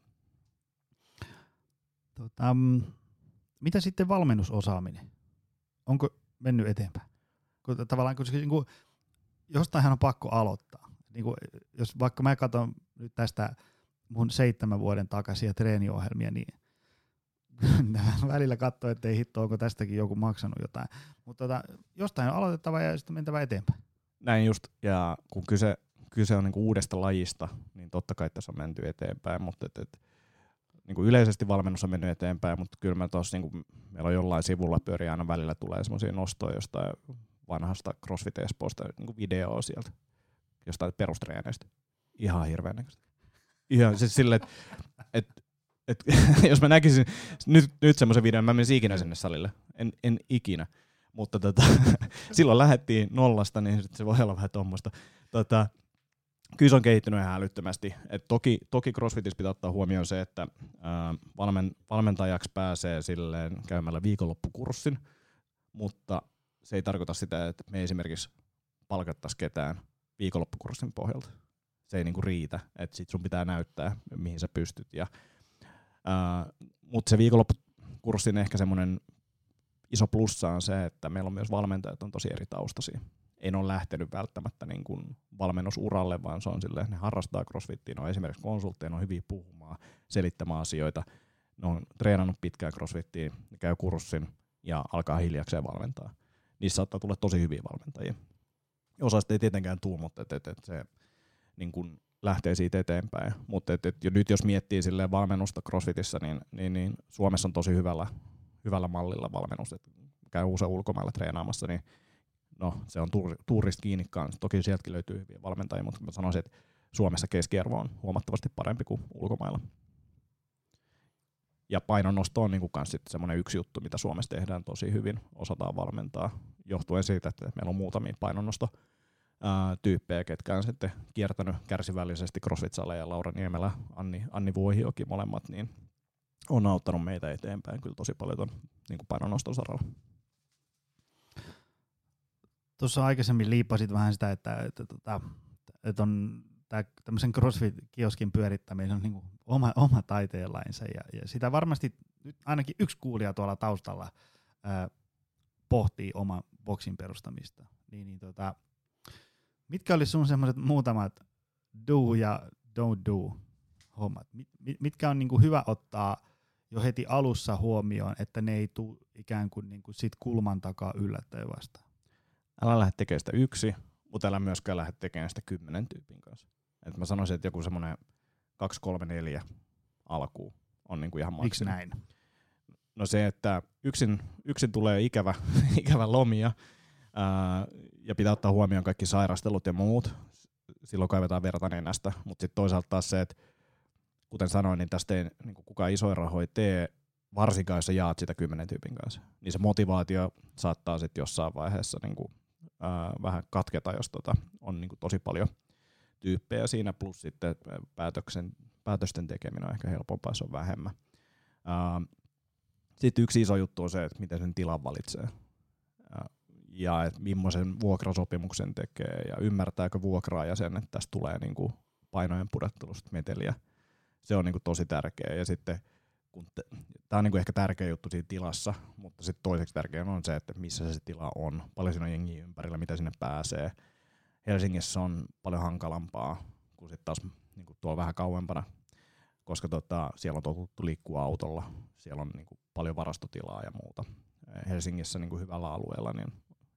Tota, mm, mitä sitten valmennusosaaminen? Onko mennyt eteenpäin? Kun, tavallaan, koska niin kuin, jostainhan on pakko aloittaa. Niin kuin, jos vaikka mä katson nyt tästä mun seitsemän vuoden takaisia treeniohjelmia, niin välillä katsoo, että ei hitto, onko tästäkin joku maksanut jotain. Mutta tota, jostain on aloitettava ja sitten mentävä eteenpäin. Näin just, ja kun kyse, kyse on niinku uudesta lajista, niin totta kai tässä on menty eteenpäin, mutta et, et, niinku yleisesti valmennus on mennyt eteenpäin, mutta kyllä mä tos, niinku, meillä on jollain sivulla pyöri aina välillä tulee semmoisia nostoja jostain vanhasta CrossFit Espoosta niinku videoa sieltä, jostain perustreeneistä. Ihan hirveän näköistä. Ihan siis silleen, että et, et, jos mä näkisin nyt, nyt semmoisen videon, mä menisin ikinä sinne salille. En, en ikinä. Mutta tota, silloin lähdettiin nollasta, niin se voi olla vähän tuommoista. Tota, kyllä se on kehittynyt ihan älyttömästi. Et toki, toki CrossFitissä pitää ottaa huomioon se, että valmen, valmentajaksi pääsee silleen käymällä viikonloppukurssin, mutta se ei tarkoita sitä, että me esimerkiksi palkattaisiin ketään viikonloppukurssin pohjalta. Se ei niinku riitä, että sit sun pitää näyttää, mihin sä pystyt. Ja, mutta se viikonloppukurssin ehkä semmoinen iso plussa on se, että meillä on myös valmentajat on tosi eri taustaisia en ole lähtenyt välttämättä niin kuin valmennusuralle, vaan se on silleen, ne harrastaa crossfittiin, ne on esimerkiksi konsultteja, ne on hyviä puhumaan, selittämään asioita, ne on treenannut pitkään crossfittiin, ne käy kurssin ja alkaa hiljakseen valmentaa. Niissä saattaa tulla tosi hyviä valmentajia. Osa ei tietenkään tuu, mutta et, et, et se niin kuin lähtee siitä eteenpäin. Mutta et, et, jo nyt jos miettii silleen valmennusta CrossFitissä, niin, niin, niin Suomessa on tosi hyvällä, hyvällä mallilla valmennus. Et käy usein ulkomailla treenaamassa, niin no, se on tuurista kiinni kanssa. Toki sieltäkin löytyy hyviä valmentajia, mutta mä sanoisin, että Suomessa keskiarvo on huomattavasti parempi kuin ulkomailla. Ja painonnosto on niin kuin semmoinen yksi juttu, mitä Suomessa tehdään tosi hyvin, osataan valmentaa, johtuen siitä, että meillä on muutamia painonnosto tyyppejä, ketkä on sitten kiertänyt kärsivällisesti CrossFit ja Laura Niemelä, Anni, Anni Vuohiokin molemmat, niin on auttanut meitä eteenpäin kyllä tosi paljon ton niin painonnoston saralla. Tuossa aikaisemmin liippasit vähän sitä, että, että, että, että on tämmöisen CrossFit-kioskin pyörittäminen on niin kuin oma, oma taiteenlainsa ja, ja sitä varmasti nyt ainakin yksi kuulija tuolla taustalla ää, pohtii oman boksin perustamista. Niin, niin tota, mitkä olisi sun semmoiset muutamat do ja don't do hommat? Mit, mitkä on niin kuin hyvä ottaa jo heti alussa huomioon, että ne ei tule ikään kuin, niin kuin sit kulman takaa yllättäen vastaan? Älä lähde tekemään sitä yksi, mutta älä myöskään lähde tekemään sitä kymmenen tyypin kanssa. Et mä sanoisin, että joku semmoinen 2, 3, 4 alkuun on niinku ihan Miksi näin? No se, että yksin, yksin tulee ikävä, ikävä lomia ää, ja pitää ottaa huomioon kaikki sairastelut ja muut. Silloin kaivetaan verta nenästä, mutta sitten toisaalta taas se, että kuten sanoin, niin tästä ei niin kukaan isoja rahoja tee, varsinkaan jos sä jaat sitä kymmenen tyypin kanssa. Niin se motivaatio saattaa sitten jossain vaiheessa niin kuin, ää, vähän katketa, jos tota, on niin tosi paljon – tyyppejä siinä, plus sitten päätöksen, päätösten tekeminen on ehkä helpompaa, se on vähemmän. Sitten yksi iso juttu on se, että miten sen tilan valitsee ja että millaisen vuokrasopimuksen tekee ja ymmärtääkö vuokraaja sen, että tästä tulee niinku painojen pudottelusta meteliä. Se on niinku tosi tärkeä ja sitten kun te, tämä on niinku ehkä tärkeä juttu siinä tilassa, mutta sitten toiseksi tärkeä on se, että missä se tila on, paljon siinä on jengiä ympärillä, mitä sinne pääsee, Helsingissä on paljon hankalampaa kuin sitten taas niin kuin tuolla vähän kauempana, koska tota, siellä on totuttu liikkua autolla, siellä on niin kuin paljon varastotilaa ja muuta. Helsingissä niin kuin hyvällä alueella niin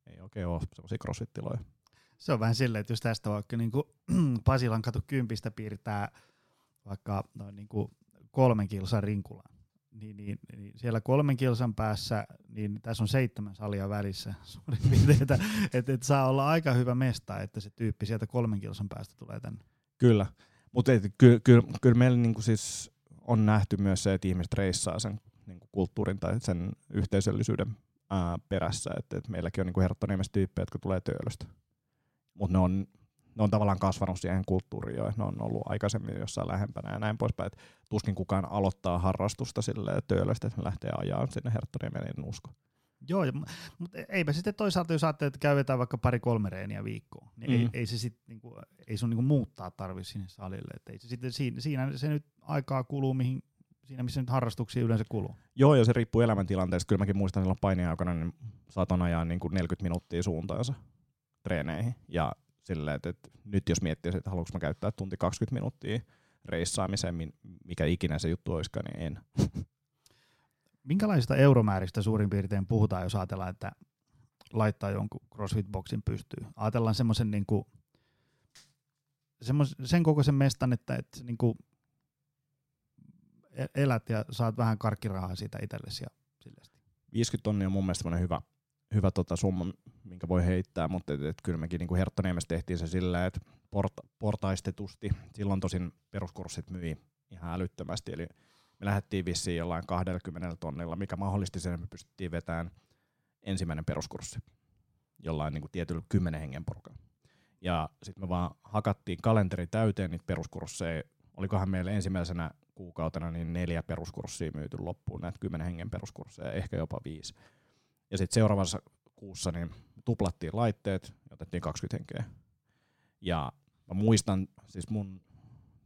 ei oikein ole sellaisia crossfit-tiloja. Se on vähän silleen, että jos tästä vaikka niin kuin Pasilan katu kympistä piirtää vaikka noin niin kuin kolmen kilsan rinkulaan, niin, niin, niin siellä kolmen kilsan päässä, niin tässä on seitsemän salia välissä. Suurin piirtein, että et, et saa olla aika hyvä mesta, että se tyyppi sieltä kolmen kilsan päästä tulee tänne. Kyllä, mutta kyllä ky, ky, meillä niinku siis on nähty myös se, että ihmiset reissaa sen niinku kulttuurin tai sen yhteisöllisyyden ää, perässä, että et meilläkin on niinku Herttoniemessä tyyppejä, jotka tulee töölöstä, mutta ne on ne on tavallaan kasvanut siihen kulttuuriin jo, ne on ollut aikaisemmin jossain lähempänä ja näin poispäin. Et tuskin kukaan aloittaa harrastusta sille töölöstä, että lähtee ajaa sinne Herttoniemeen, en usko. Joo, mutta eipä sitten toisaalta, jos ajattelee, että käytetään vaikka pari-kolme reeniä viikkoon, niin mm. ei, ei, se sit, niinku, ei sun niinku muuttaa tarvitse sinne salille. Et ei se sitten, siinä, siinä se nyt aikaa kuluu, mihin, siinä missä nyt harrastuksia yleensä kuluu. Joo, ja se riippuu elämäntilanteesta. Kyllä mäkin muistan silloin painiaikana, niin saatan ajaa niin kuin 40 minuuttia suuntaansa treeneihin. Ja silleen, että, että nyt jos miettii, että haluanko mä käyttää tunti 20 minuuttia reissaamiseen, mikä ikinä se juttu olisikaan, niin en. Minkälaisista euromääristä suurin piirtein puhutaan, jos ajatellaan, että laittaa jonkun CrossFit-boksin pystyyn? Ajatellaan semmoisen niin kuin, semmos, sen kokoisen mestan, että, että niin kuin e-, elät ja saat vähän karkkirahaa siitä itsellesi ja sille. 50 tonnia on mun mielestä hyvä, hyvä tota summa, minkä voi heittää, mutta et, et kyllä mekin niin Herttoniemessä tehtiin se sillä, että porta, portaistetusti. Silloin tosin peruskurssit myi ihan älyttömästi, eli me lähdettiin vissiin jollain 20 tonnilla, mikä mahdollisti sen, että me pystyttiin vetämään ensimmäinen peruskurssi jollain niin kuin tietyllä kymmenen hengen porukalla. Ja sitten me vaan hakattiin kalenteri täyteen niitä peruskursseja. Olikohan meillä ensimmäisenä kuukautena niin neljä peruskurssia myyty loppuun, näitä kymmenen hengen peruskursseja, ehkä jopa viisi. Ja sitten seuraavassa kuussa niin tuplattiin laitteet ja otettiin 20 henkeä. Ja mä muistan, siis mun,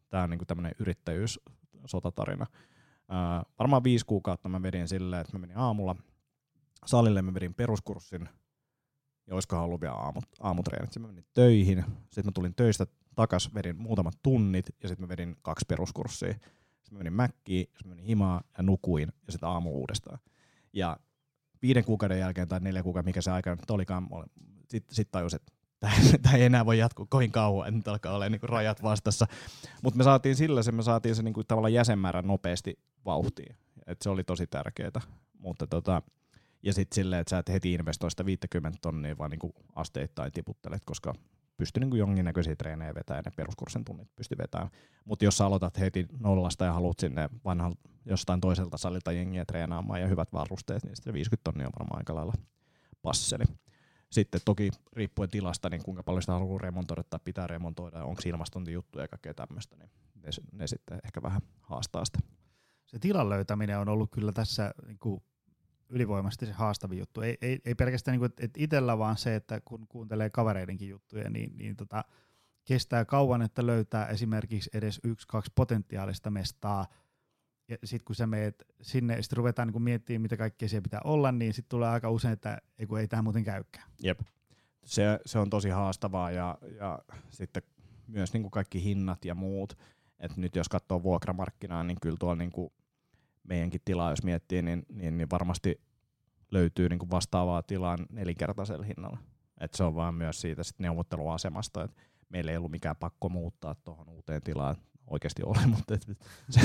tää on niinku tämmönen yrittäjyys sotatarina. Ää, varmaan viisi kuukautta mä vedin silleen, että mä menin aamulla salille, mä vedin peruskurssin, ja olisikohan ollut vielä aamut, aamutreenit. Sitten mä menin töihin, sitten mä tulin töistä takas, vedin muutamat tunnit, ja sitten mä vedin kaksi peruskurssia. Sitten mä menin mäkkiin, sitten mä menin himaan ja nukuin, ja sitten aamu uudestaan. Ja viiden kuukauden jälkeen tai neljä kuukauden, mikä se aika nyt olikaan, sitten sit tajus, että tämä ei enää voi jatkua kovin kauan, nyt alkaa olla niin rajat vastassa. Mutta me saatiin sillä se, me saatiin se niin kuin tavallaan jäsenmäärä nopeasti vauhtiin. Et se oli tosi tärkeää. Mutta tota, ja sitten silleen, että sä et heti investoi sitä 50 tonnia, vaan niin asteittain tiputtelet, koska pysty niin jonkinnäköisiä treenejä vetämään, ne peruskurssin tunnit pysty vetämään. Mutta jos sä aloitat heti nollasta ja haluat sinne vanhan jostain toiselta salilta jengiä treenaamaan ja hyvät varusteet, niin sitten 50 tonnia on varmaan aika lailla passeli. Sitten toki riippuen tilasta, niin kuinka paljon sitä haluaa remontoida tai pitää remontoida, onko ilmastointijuttuja ja kaikkea tämmöistä, niin ne, ne sitten ehkä vähän haastaa sitä. Se tilan löytäminen on ollut kyllä tässä niin kuin ylivoimaisesti se haastavin juttu. Ei, ei, ei pelkästään niin kuin, että itsellä, vaan se, että kun kuuntelee kavereidenkin juttuja, niin, niin tota, kestää kauan, että löytää esimerkiksi edes yksi, kaksi potentiaalista mestaa. Ja sitten kun sä meet sinne ja sitten ruvetaan niin miettimään, mitä kaikkea siellä pitää olla, niin sitten tulee aika usein, että ei, kun ei tämä muuten käykään. Jep. Se, se on tosi haastavaa ja, ja sitten myös niin kuin kaikki hinnat ja muut. Et nyt jos katsoo vuokramarkkinaa, niin kyllä tuolla niin kuin meidänkin tilaa, jos miettii, niin, niin, niin varmasti löytyy niin kuin vastaavaa tilaa nelinkertaisella hinnalla. Et se on vaan myös siitä sit neuvotteluasemasta, että meillä ei ollut mikään pakko muuttaa tuohon uuteen tilaan. Oikeasti ole, mutta et, se,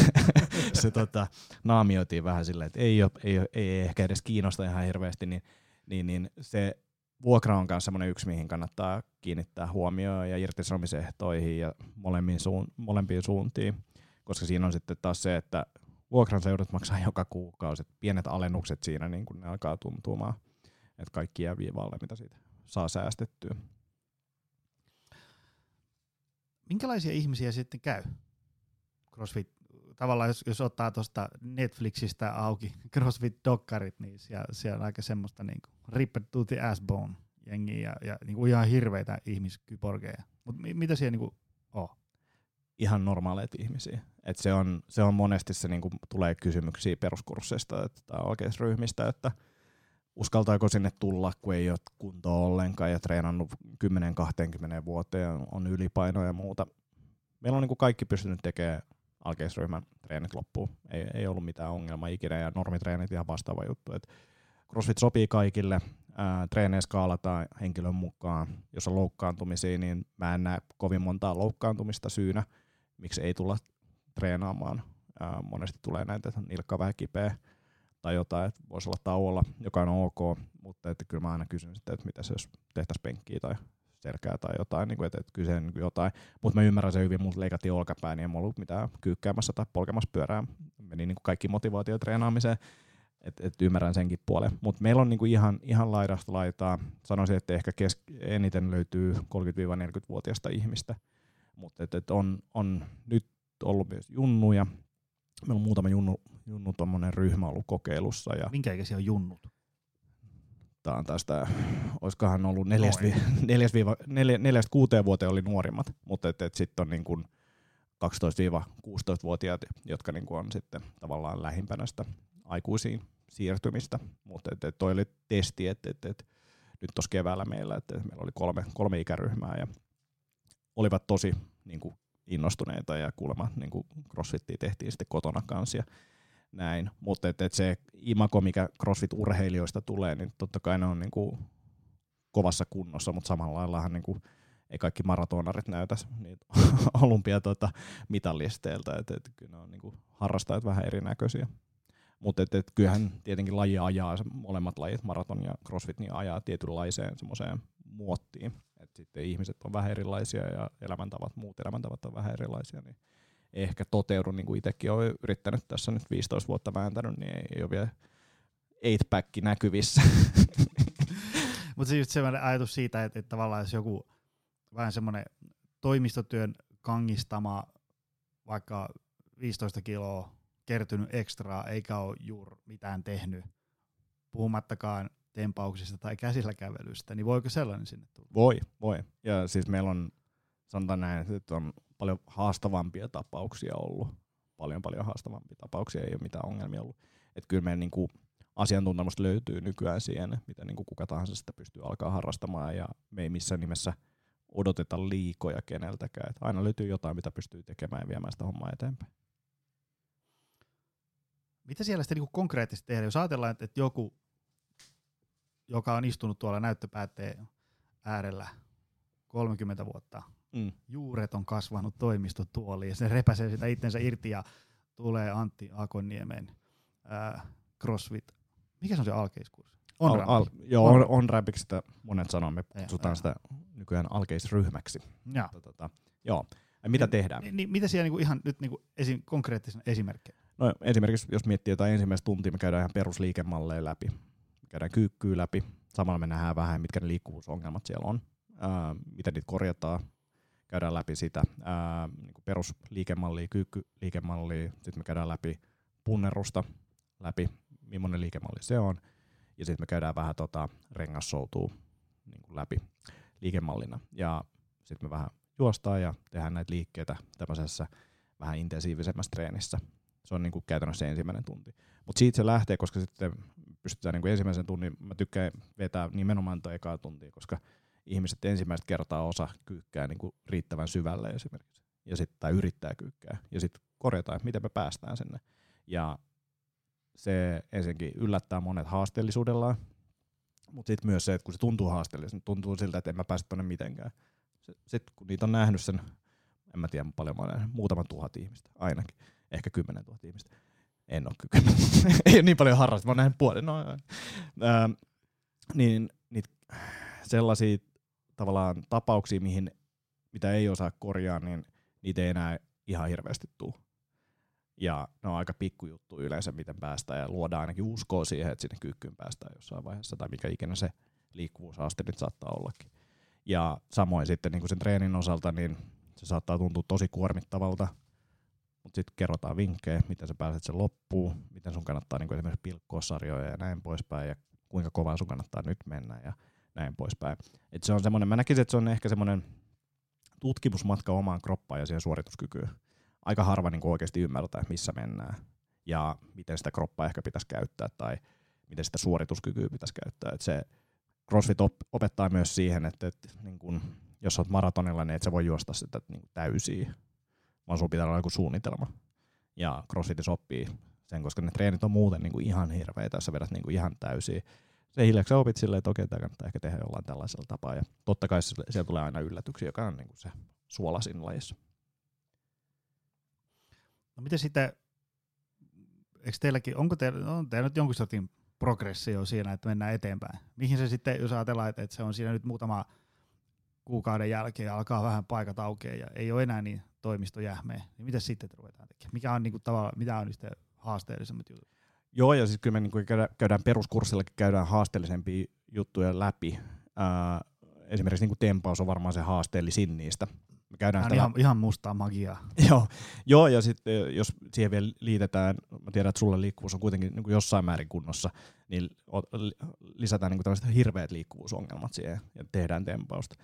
se tota, naamioitiin vähän silleen, että ei, ole, ei, ei ehkä edes kiinnosta ihan hirveästi, niin, niin, niin se vuokra on myös semmoinen yksi, mihin kannattaa kiinnittää huomioon ja irtisanomisehtoihin ja molempiin, suun, molempiin suuntiin, koska siinä on sitten taas se, että vuokran seudut maksaa joka kuukausi. Pienet alennukset siinä niin kun ne alkaa tuntumaan, että kaikki jää viivalle, mitä siitä saa säästettyä. Minkälaisia ihmisiä sitten käy CrossFit? Tavallaan jos, jos ottaa tuosta Netflixistä auki CrossFit-dokkarit, niin siellä, siellä on aika semmoista niin ripped to the ass bone jengiä ja, ja niin kuin ihan hirveitä ihmiskyporgeja. Mutta mitä siellä niin kuin ihan ihmisiä. Et se, on, se on monesti se, niinku, tulee kysymyksiä peruskursseista tai oikeista ryhmistä, että uskaltaako sinne tulla, kun ei ole kuntoa ollenkaan ja treenannut 10-20 vuoteen, on ylipainoa ja muuta. Meillä on niinku kaikki pystynyt tekemään alkeisryhmän treenit loppuun. Ei, ei ollut mitään ongelmaa ikinä ja normitreenit ihan vastaava juttu. Et CrossFit sopii kaikille, treenejä skaalataan henkilön mukaan. Jos on loukkaantumisia, niin mä en näe kovin montaa loukkaantumista syynä – miksi ei tulla treenaamaan. Ää, monesti tulee näitä, että nilkka vähän kipeä tai jotain, että voisi olla tauolla, joka on ok, mutta että kyllä mä aina kysyn sitten, että mitä jos tehtäisiin penkkiä tai selkää tai jotain, niin kuin, että, että kyse niin jotain. Mutta mä ymmärrän sen hyvin, mutta leikattiin olkapää, niin en ollut mitään kyykkäämässä tai polkemassa pyörää. Meni niin kuin kaikki motivaatio treenaamiseen, että et ymmärrän senkin puolen. Mutta meillä on niin kuin ihan, ihan laidasta laitaa. Sanoisin, että ehkä kes- eniten löytyy 30-40-vuotiaista ihmistä, mutta et, et on, on nyt ollut myös junnuja. Meillä on muutama junnu, junnu ryhmä ollut kokeilussa. Ja Minkä ikäisiä on junnut? Tämä on tästä, olisikohan ollut neljästä, vi, neljästä, viiva, neljä, neljästä kuuteen vuoteen oli nuorimmat, mutta et, et sitten on niin kuin 12-16-vuotiaat, jotka niin kuin on sitten tavallaan lähimpänä sitä aikuisiin siirtymistä. Mutta et, et toi oli testi, että et, et, nyt tuossa keväällä meillä, että meillä oli kolme, kolme ikäryhmää ja olivat tosi niin kuin, innostuneita ja kuulemma niin kuin crossfittiä tehtiin sitten kotona kanssa ja näin. Mutta et, et se imako, mikä crossfit-urheilijoista tulee, niin totta kai ne on niin kuin, kovassa kunnossa, mutta samalla laillahan niin kuin, ei kaikki maratonarit näytä niitä olympia tota, mitallisteilta, että et, kyllä ne on niin kuin, harrastajat vähän erinäköisiä. Mutta et, et, kyllähän tietenkin laji ajaa, molemmat lajit, maraton ja crossfit, niin ajaa tietynlaiseen semmoiseen muottiin sitten ihmiset on vähän erilaisia ja elämäntavat, muut elämäntavat on vähän erilaisia, niin ehkä toteudu, niin kuin itsekin olen yrittänyt tässä nyt 15 vuotta vääntänyt, niin ei, ei ole vielä eight pack näkyvissä. Mutta se just sellainen ajatus siitä, että, että tavallaan jos joku vähän semmoinen toimistotyön kangistama vaikka 15 kiloa kertynyt ekstraa, eikä ole juuri mitään tehnyt, puhumattakaan tempauksista tai käsillä kävelystä, niin voiko sellainen sinne tulla? Voi, voi. Ja siis meillä on, sanotaan näin, että on paljon haastavampia tapauksia ollut. Paljon paljon haastavampia tapauksia, ei ole mitään ongelmia ollut. Että kyllä meidän niinku asiantuntemusta löytyy nykyään siihen, mitä niinku kuka tahansa sitä pystyy alkaa harrastamaan ja me ei missään nimessä odoteta liikoja keneltäkään. Et aina löytyy jotain, mitä pystyy tekemään ja viemään sitä hommaa eteenpäin. Mitä siellä sitten niinku konkreettisesti tehdään? Jos ajatellaan, että joku joka on istunut tuolla näyttöpäätteen äärellä 30 vuotta Mm. juuret on kasvanut toimistotuoliin ja se repäsee sitä itsensä irti ja tulee Antti Akonniemen ää, CrossFit. Mikä se on se alkeiskurssi? On al, al, joo, On on, sitä monet sanoo, me kutsutaan sitä nykyään alkeisryhmäksi. ja. Mutta Tota, joo. Ja mitä tehdään? Niin, niin, mitä siellä niinku ihan nyt niinku esi- konkreettisena esimerkkejä? No esimerkiksi jos miettii jotain ensimmäistä tuntia, me käydään ihan perusliikemalleja läpi. Käydään kyykkyä läpi. Samalla me nähdään vähän, mitkä ne liikkuvuusongelmat siellä on. Ää, miten niitä korjataan. Käydään läpi sitä ää, niin kuin perusliikemallia, kyykkyliikemallia. Sitten me käydään läpi punnerusta läpi, millainen liikemalli se on. Ja sitten me käydään vähän tota rengassoutua niin kuin läpi liikemallina. Ja sitten me vähän juostaan ja tehdään näitä liikkeitä tämmöisessä vähän intensiivisemmässä treenissä. Se on niin kuin käytännössä ensimmäinen tunti. Mutta siitä se lähtee, koska sitten pystytään niin kuin ensimmäisen tunnin, mä tykkään vetää nimenomaan tuo ekaa tuntia, koska ihmiset ensimmäistä kertaa osa kyykkää niin kuin riittävän syvälle esimerkiksi. Ja sitten tai yrittää kyykkää. Ja sitten korjataan, että miten me päästään sinne. Ja se ensinnäkin yllättää monet haasteellisuudellaan, mutta sitten myös se, että kun se tuntuu haasteelliselta, niin tuntuu siltä, että en mä pääse tonne mitenkään. Sitten kun niitä on nähnyt sen, en mä tiedä paljon mä nähnyt, muutaman tuhat ihmistä ainakin, ehkä kymmenen tuhat ihmistä. En ole kykynyt. Ei ole niin paljon harrasta, mä oon nähnyt puolen. No, ää, niin niitä sellaisia tavallaan tapauksia, mihin, mitä ei osaa korjaa, niin niitä ei enää ihan hirveästi tule. Ja ne on aika pikkujuttu yleensä, miten päästään ja luodaan ainakin uskoa siihen, että sinne kyykkyyn päästään jossain vaiheessa tai mikä ikinä se liikkuvuusaste nyt saattaa ollakin. Ja samoin sitten niin kuin sen treenin osalta, niin se saattaa tuntua tosi kuormittavalta, mutta sitten kerrotaan vinkkejä, miten sä pääset sen loppuun, miten sun kannattaa niin esimerkiksi pilkkoa sarjoja ja näin poispäin, ja kuinka kovaa sun kannattaa nyt mennä ja näin poispäin. Et se on semmoinen, mä näkisin, että se on ehkä semmoinen tutkimusmatka omaan kroppaan ja siihen suorituskykyyn. Aika harva niin oikeasti ymmärtää, missä mennään ja miten sitä kroppaa ehkä pitäisi käyttää tai miten sitä suorituskykyä pitäisi käyttää. Et se CrossFit op- opettaa myös siihen, että, että niin kun, jos olet maratonilla, niin et sä voi juosta sitä niin täysiä, vaan sulla pitää olla joku suunnitelma. Ja CrossFitissa oppii sen, koska ne treenit on muuten niin kuin ihan hirveitä, jos sä vedät niin kuin ihan täysiä. Se hiljaksi opit silleen, että okei, tämä kannattaa ehkä tehdä jollain tällaisella tapaa. Ja totta kai siellä tulee aina yllätyksiä, joka on niin kuin se suola siinä lajissa. No miten sitten, eikö teilläkin, onko teillä, on teillä nyt jonkun sortin progressio siinä, että mennään eteenpäin? Mihin se sitten, jos ajatellaan, että se on siinä nyt muutama kuukauden jälkeen ja alkaa vähän paikat aukeaa ja ei ole enää niin toimistojähmeä, niin mitä sitten ruvetaan tekemään? Mikä on niinku tavallaan, mitä on sitten haasteellisemmat jutut? Joo, ja sitten kyllä me niin kuin käydään, käydään peruskurssillakin käydään haasteellisempia juttuja läpi. Ää, esimerkiksi niin kuin tempaus on varmaan se haasteellisin niistä. Me käydään sitä ihan, ihan mustaa magiaa. Joo, joo, ja sitten jos siihen vielä liitetään, mä tiedän, että sulle liikkuvuus on kuitenkin niin kuin jossain määrin kunnossa, niin lisätään niin kuin tällaiset hirveät liikkuvuusongelmat siihen ja tehdään tempausta,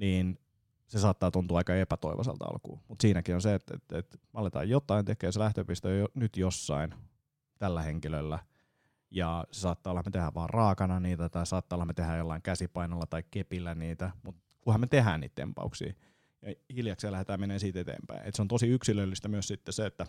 niin se saattaa tuntua aika epätoivoiselta alkuun. Mutta siinäkin on se, että, että, että aletaan jotain tekemään, se lähtöpiste on jo nyt jossain tällä henkilöllä, ja se saattaa olla, että me tehdään vaan raakana niitä, tai saattaa olla, me tehdään jollain käsipainolla tai kepillä niitä, mutta kunhan me tehdään niitä tempauksia, ja hiljakseen lähdetään menemään siitä eteenpäin. Et se on tosi yksilöllistä myös sitten se, että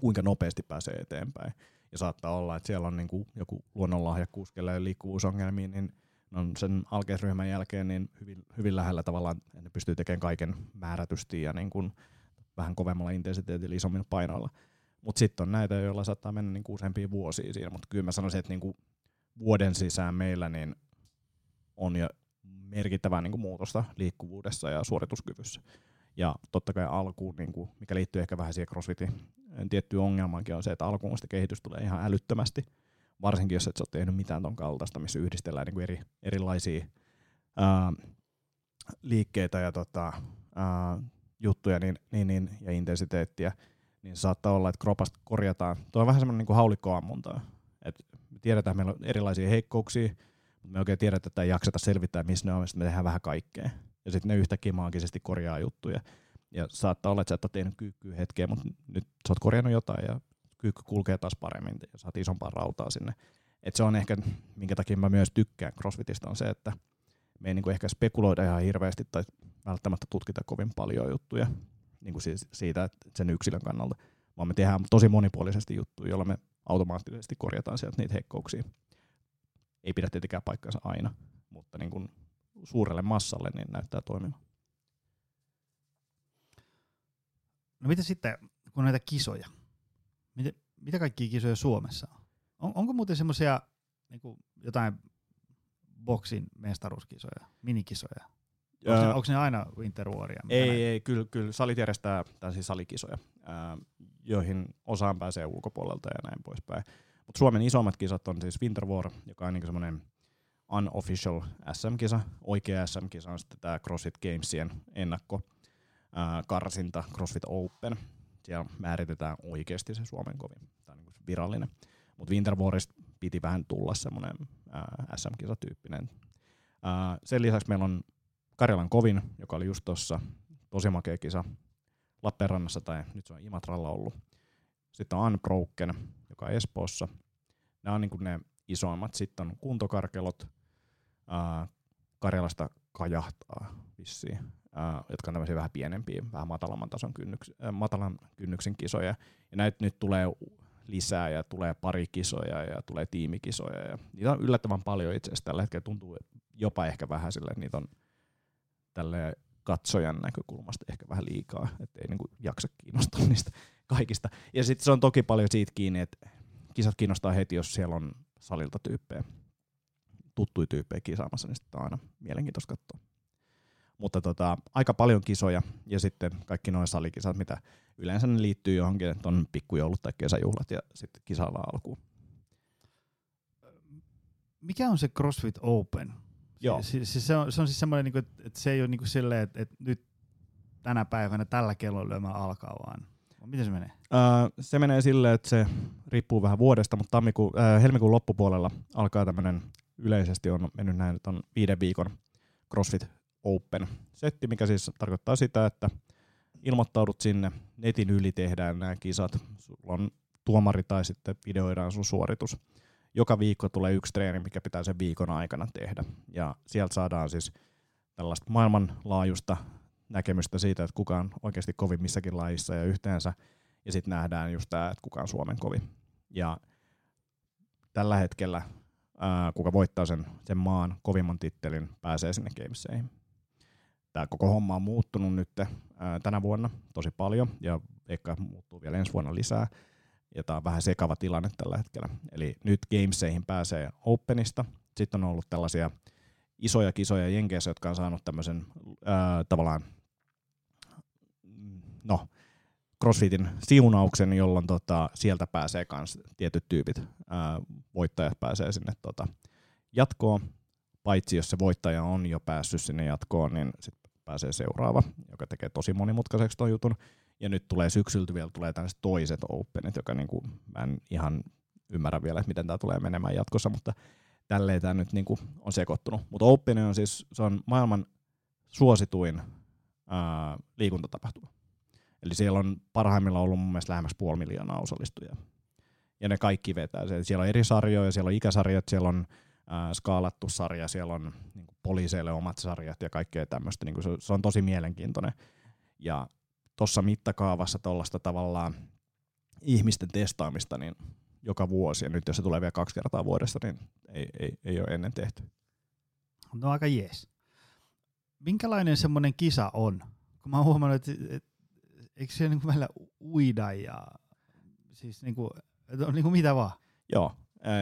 kuinka nopeasti pääsee eteenpäin. Ja saattaa olla, että siellä on niinku joku luonnonlahjakkuus, kellä ei liikkuvuusongelmia, niin ne on sen alkeisryhmän jälkeen niin hyvin, hyvin lähellä tavallaan, ne pystyy tekemään kaiken määrätysti ja niin kuin vähän kovemmalla intensiteetillä, isommilla painoilla. Mutta sitten on näitä, joilla saattaa mennä niin useampia vuosia siinä, mutta kyllä mä sanoisin, että niin vuoden sisään meillä niin on jo merkittävää niin kuin muutosta liikkuvuudessa ja suorituskyvyssä. Ja totta kai alkuun, niin kuin, mikä liittyy ehkä vähän siihen crossfitin tiettyyn ongelmaankin, on se, että alkuun sitä kehitys tulee ihan älyttömästi. Varsinkin jos et ole tehnyt mitään ton kaltaista, missä yhdistellään niin kuin eri, erilaisia ää, liikkeitä ja tota, ää, juttuja niin, niin, niin, ja intensiteettiä, niin saattaa olla, että kropasta korjataan. Tuo on vähän semmoinen niin kuin. Et me tiedetään, että meillä on erilaisia heikkouksia, mutta me oikein tiedetään, että ei jakseta selvittää, missä ne on, sitten me tehdään vähän kaikkea. Ja sitten ne yhtäkkiä maagisesti korjaa juttuja. Ja saattaa olla, että sä et ole tehnyt kyykkyä hetkeä, mutta nyt sä oot korjannut jotain ja kyykky kulkee taas paremmin ja saat isompaa rautaa sinne. Et se on ehkä, minkä takia mä myös tykkään CrossFitista, on se, että me ei niinku ehkä spekuloida ihan hirveästi tai välttämättä tutkita kovin paljon juttuja niinku siis siitä että sen yksilön kannalta, vaan me tehdään tosi monipuolisesti juttuja, joilla me automaattisesti korjataan sieltä niitä heikkouksia. Ei pidä tietenkään paikkansa aina, mutta niin suurelle massalle, niin näyttää toimivan. No mitä sitten, kun näitä kisoja, mitä, kaikkia kisoja Suomessa on? on onko muuten semmoisia niin jotain boksin mestaruuskisoja, minikisoja? Onko, ne, onko ne aina Winter Waria? Ei, näin? ei kyllä, kyllä salit järjestää tällaisia salikisoja, ää, joihin osaan pääsee ulkopuolelta ja näin poispäin. Mutta Suomen isommat kisat on siis Winter War, joka on niinku semmoinen unofficial SM-kisa. Oikea SM-kisa on sitten tämä CrossFit Gamesien ennakko ää, karsinta CrossFit Open. Siellä määritetään oikeasti se Suomen kovin. Virallinen. Mutta Winter Warista piti vähän tulla semmoinen SM-kisatyyppinen. Ää, sen lisäksi meillä on Karjalan kovin, joka oli just tuossa tosi makea kisa Lappeenrannassa tai nyt se on Imatralla ollut. Sitten on Unbroken, joka on Espoossa. Nämä on niin ne isoimmat. Sitten on kuntokarkelot, ää, Karjalasta kajahtaa vissiin, ää, jotka on tämmöisiä vähän pienempiä, vähän matalamman tason kynnyks, matalan kynnyksen kisoja. Ja näitä nyt tulee lisää ja tulee pari kisoja ja tulee tiimikisoja. Ja niitä on yllättävän paljon itse asiassa tällä hetkellä. Tuntuu jopa ehkä vähän sille, että niitä on tälle katsojan näkökulmasta ehkä vähän liikaa, että ei niinku jaksa kiinnostaa niistä kaikista. Ja sitten se on toki paljon siitä kiinni, että kisat kiinnostaa heti, jos siellä on salilta tyyppejä, tuttuja tyyppejä kisaamassa, niin sitten on aina mielenkiintoista katsoa. Mutta tota, aika paljon kisoja ja sitten kaikki noin salikisat, mitä yleensä ne liittyy johonkin, että on pikkujoulut tai kesäjuhlat ja sitten kisalla alkuun. Mikä on se CrossFit Open? Joo. Se, se, se, on, se on siis semmoinen, niinku, että se ei ole niin silleen, että, että nyt tänä päivänä tällä kellolla alkaa, vaan Miten se menee? Öö, se menee silleen, että se riippuu vähän vuodesta, mutta tammikuun, äh, helmikuun loppupuolella alkaa tämmöinen yleisesti on mennyt näin, että on viiden viikon CrossFit Open-setti, mikä siis tarkoittaa sitä, että ilmoittaudut sinne, netin yli tehdään nämä kisat, sulla on tuomari tai sitten videoidaan sun suoritus. Joka viikko tulee yksi treeni, mikä pitää sen viikon aikana tehdä. Ja sieltä saadaan siis tällaista maailmanlaajuista näkemystä siitä, että kuka on oikeasti kovin missäkin lajissa ja yhteensä. Ja sitten nähdään just tämä, että kuka on Suomen kovin. Ja tällä hetkellä ää, kuka voittaa sen, sen maan kovimman tittelin, pääsee sinne Gameseihin. Tämä koko homma on muuttunut nyt tänä vuonna tosi paljon ja ehkä muuttuu vielä ensi vuonna lisää. Ja tämä on vähän sekava tilanne tällä hetkellä. Eli nyt Gameseihin pääsee Openista. Sitten on ollut tällaisia isoja kisoja Jenkeissä, jotka on saanut tämmöisen ää, tavallaan no, CrossFitin siunauksen, jolloin tota, sieltä pääsee myös tietyt tyypit, ää, voittajat pääsee sinne tota, jatkoon, paitsi jos se voittaja on jo päässyt sinne jatkoon, niin sitten pääsee seuraava, joka tekee tosi monimutkaiseksi ton jutun. Ja nyt tulee syksyltä vielä tulee tällaiset toiset openit, joka niinku, mä en ihan ymmärrä vielä, että miten tämä tulee menemään jatkossa, mutta tälleen tämä nyt niinku on sekoittunut. Mutta Open on siis se on maailman suosituin ää, liikuntatapahtuma. Eli siellä on parhaimmillaan ollut mun mielestä lähemmäs puoli miljoonaa osallistujaa. Ja ne kaikki vetää. Siellä on eri sarjoja, siellä on ikäsarjat, siellä on skaalattu sarja, siellä on niin kuin, poliiseille omat sarjat ja kaikkea tämmöistä. Niin se, se on tosi mielenkiintoinen. Ja tuossa mittakaavassa tuollaista tavallaan ihmisten testaamista niin joka vuosi, ja nyt jos se tulee vielä kaksi kertaa vuodessa, niin ei, ei, ei ole ennen tehty. No aika jees. Minkälainen semmoinen kisa on? Kun mä oon huomannut, että, että eikö se niin meillä uida ja siis niin kuin, että on niin kuin mitä vaan? Joo,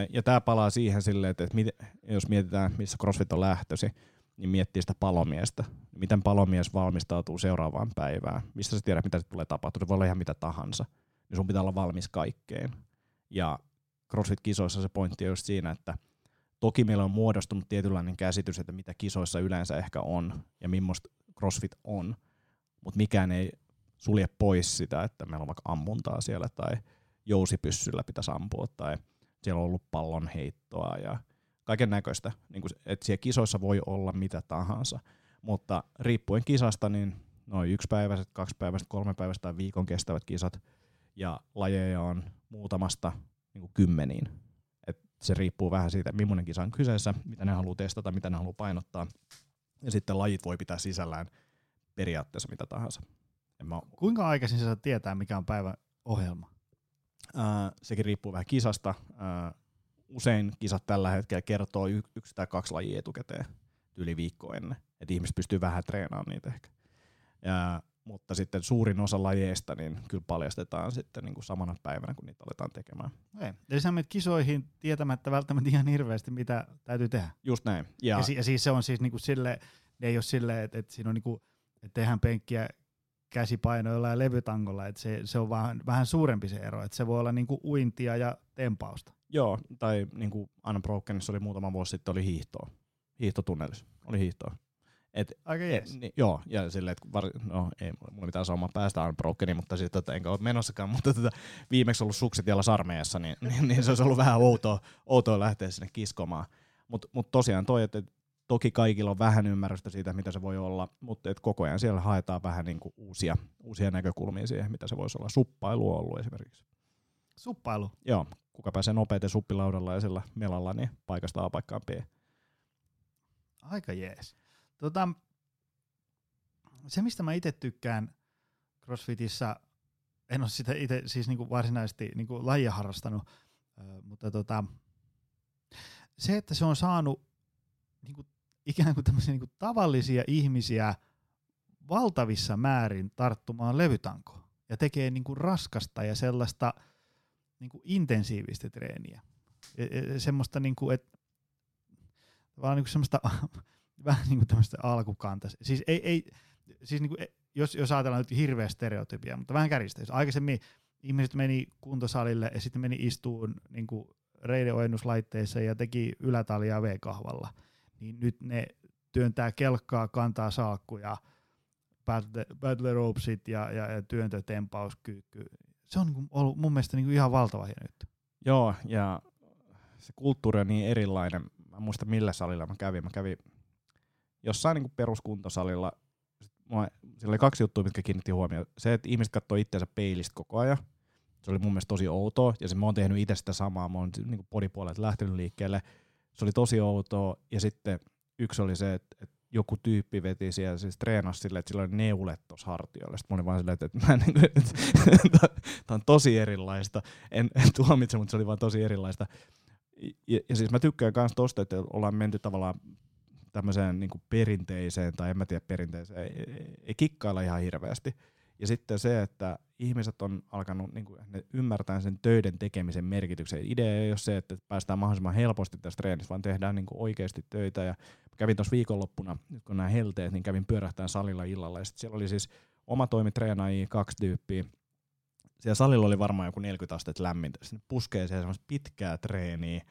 ja tämä palaa siihen silleen, että, jos mietitään, missä CrossFit on lähtösi, niin miettii sitä palomiestä. Miten palomies valmistautuu seuraavaan päivään? Mistä sä tiedät, mitä se tulee tapahtumaan? Se voi olla ihan mitä tahansa. Niin sun pitää olla valmis kaikkeen. Ja CrossFit-kisoissa se pointti on just siinä, että toki meillä on muodostunut tietynlainen käsitys, että mitä kisoissa yleensä ehkä on ja millaista CrossFit on, mutta mikään ei sulje pois sitä, että meillä on vaikka ammuntaa siellä tai jousipyssyllä pitäisi ampua tai siellä on ollut pallon heittoa ja kaiken näköistä. Niin että siellä kisoissa voi olla mitä tahansa, mutta riippuen kisasta, niin noin yksipäiväiset, kaksipäiväiset, kolmepäiväiset tai viikon kestävät kisat ja lajeja on muutamasta niin kymmeniin. Et se riippuu vähän siitä, millainen kisa on kyseessä, mitä ne haluaa testata, mitä ne haluaa painottaa. Ja sitten lajit voi pitää sisällään periaatteessa mitä tahansa. Mä... Kuinka aikaisin sä tietää, mikä on päivän ohjelma? Äh, sekin riippuu vähän kisasta. Äh, usein kisat tällä hetkellä kertoo y- yksi tai kaksi lajia etukäteen. yli viikkoa ennen. Että ihmiset pystyy vähän treenaamaan niitä ehkä. Ja, mutta sitten suurin osa lajeista niin kyllä paljastetaan sitten niin kuin samana päivänä, kun niitä aletaan tekemään. Ei. Eli sä menet kisoihin tietämättä välttämättä ihan hirveästi, mitä täytyy tehdä. Just näin. Ja, ja, si- ja siis se on siis niinku sille, ne ei ole silleen, että, että siinä on niinku, että tehdään penkkiä käsipainoilla ja levytangolla, että se, se on vähän, vähän suurempi se ero, että se voi olla niinku uintia ja tempausta. Joo, tai niin kuin Unbrokenissa oli muutama vuosi sitten, oli hiihtoa. Hiihtotunnelis, oli hiihtoa. Et, Aika jees. niin, joo, ja silleen, että var, no ei mulla mitään saumaa päästä Unbrokeniin, mutta siis tota, enkä ole menossakaan, mutta tota, viimeksi ollut sukset jalla sarmeessa, niin, niin, niin, se olisi ollut vähän outoa, outoa lähteä sinne kiskomaan. Mutta mut tosiaan toi, että toki kaikilla on vähän ymmärrystä siitä, mitä se voi olla, mutta et koko ajan siellä haetaan vähän niinku uusia, uusia näkökulmia siihen, mitä se voisi olla. Suppailu on ollut esimerkiksi. Suppailu. Joo, kuka pääsee nopeiten suppilaudalla ja sillä melalla, niin paikasta A paikkaan B. Aika jees. Tota, se, mistä mä itse tykkään CrossFitissä, en ole sitä itse siis niinku varsinaisesti niinku lajia harrastanut, mutta tota, se, että se on saanut niinku, ikään kuin tämmöisiä niinku tavallisia ihmisiä valtavissa määrin tarttumaan levytankoon ja tekee niinku raskasta ja sellaista niinku intensiivistä treeniä. Ja, ja semmoista, niinku, että vaan niinku semmoista vähän niin kuin tämmöistä alkukantaista. Siis, ei, ei, siis niin kuin, jos, jos ajatellaan nyt hirveä stereotypia, mutta vähän kärjistäisi. Aikaisemmin ihmiset meni kuntosalille ja sitten meni istuun niin kuin reideojennuslaitteissa ja teki ylätalia V-kahvalla. Niin nyt ne työntää kelkkaa, kantaa saakkuja, battle, battle ropesit ja, ja, ja työntötempauskyykky. Se on niin kuin ollut mun mielestä niin kuin ihan valtava hieno juttu. Joo, ja se kulttuuri on niin erilainen. Mä en muista millä salilla mä kävin. Mä kävin jossain niin peruskuntosalilla, mua, sillä oli kaksi juttua, mitkä kiinnitti huomioon. Se, että ihmiset katsoo itseänsä peilistä koko ajan, se oli mun mielestä tosi outoa, ja se mä oon tehnyt itse sitä samaa, mä oon niin podipuolelta lähtenyt liikkeelle, se oli tosi outoa, ja sitten yksi oli se, että, että joku tyyppi veti siellä, siis treenasi silleen, että sillä oli neulet tuossa hartioilla. Sitten mä olin vaan silleen, että, mä niin että tämä on tosi erilaista. En, en tuomitse, mutta se oli vaan tosi erilaista. Ja, ja siis mä tykkään myös tosta, että ollaan menty tavallaan tämmöiseen niin perinteiseen, tai en mä tiedä perinteiseen, ei, ei, ei kikkailla ihan hirveästi. Ja sitten se, että ihmiset on alkanut niin kuin, ne ymmärtää sen töiden tekemisen merkityksen. Idea ei ole se, että päästään mahdollisimman helposti tästä treenistä, vaan tehdään niin kuin oikeasti töitä. Ja kävin tuossa viikonloppuna, nyt kun nämä helteet, niin kävin pyörähtään salilla illalla. Ja siellä oli siis oma toimitreenaajia, kaksi tyyppiä. Siellä salilla oli varmaan joku 40 astetta lämmintä. Sitten puskee siellä semmoista pitkää treeniä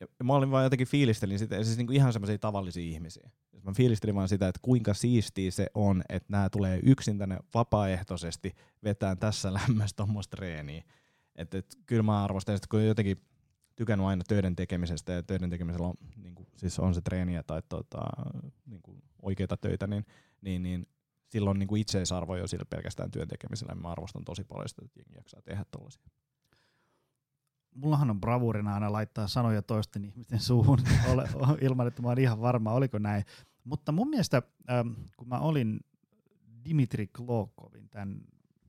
ja mä olin vaan jotenkin fiilistelin sitä, siis niinku ihan semmoisia tavallisia ihmisiä. Mä fiilistelin vaan sitä, että kuinka siistiä se on, että nämä tulee yksin tänne vapaaehtoisesti vetään tässä lämmössä tuommoista treeniä. Että et, kyllä mä arvostan sitä, kun jotenkin tykännyt aina töiden tekemisestä ja töiden tekemisellä on, niin kuin, siis on se treeniä tai tota, niin kuin oikeita töitä, niin, niin, niin silloin niin itseisarvo jo sillä pelkästään työn tekemisellä. Mä arvostan tosi paljon sitä, että jengi jaksaa tehdä tollaisia mullahan on bravurina aina laittaa sanoja toisten ihmisten suuhun ole, ilman, että mä oon ihan varma, oliko näin. Mutta mun mielestä, ähm, kun mä olin Dimitri Klokovin, tämän,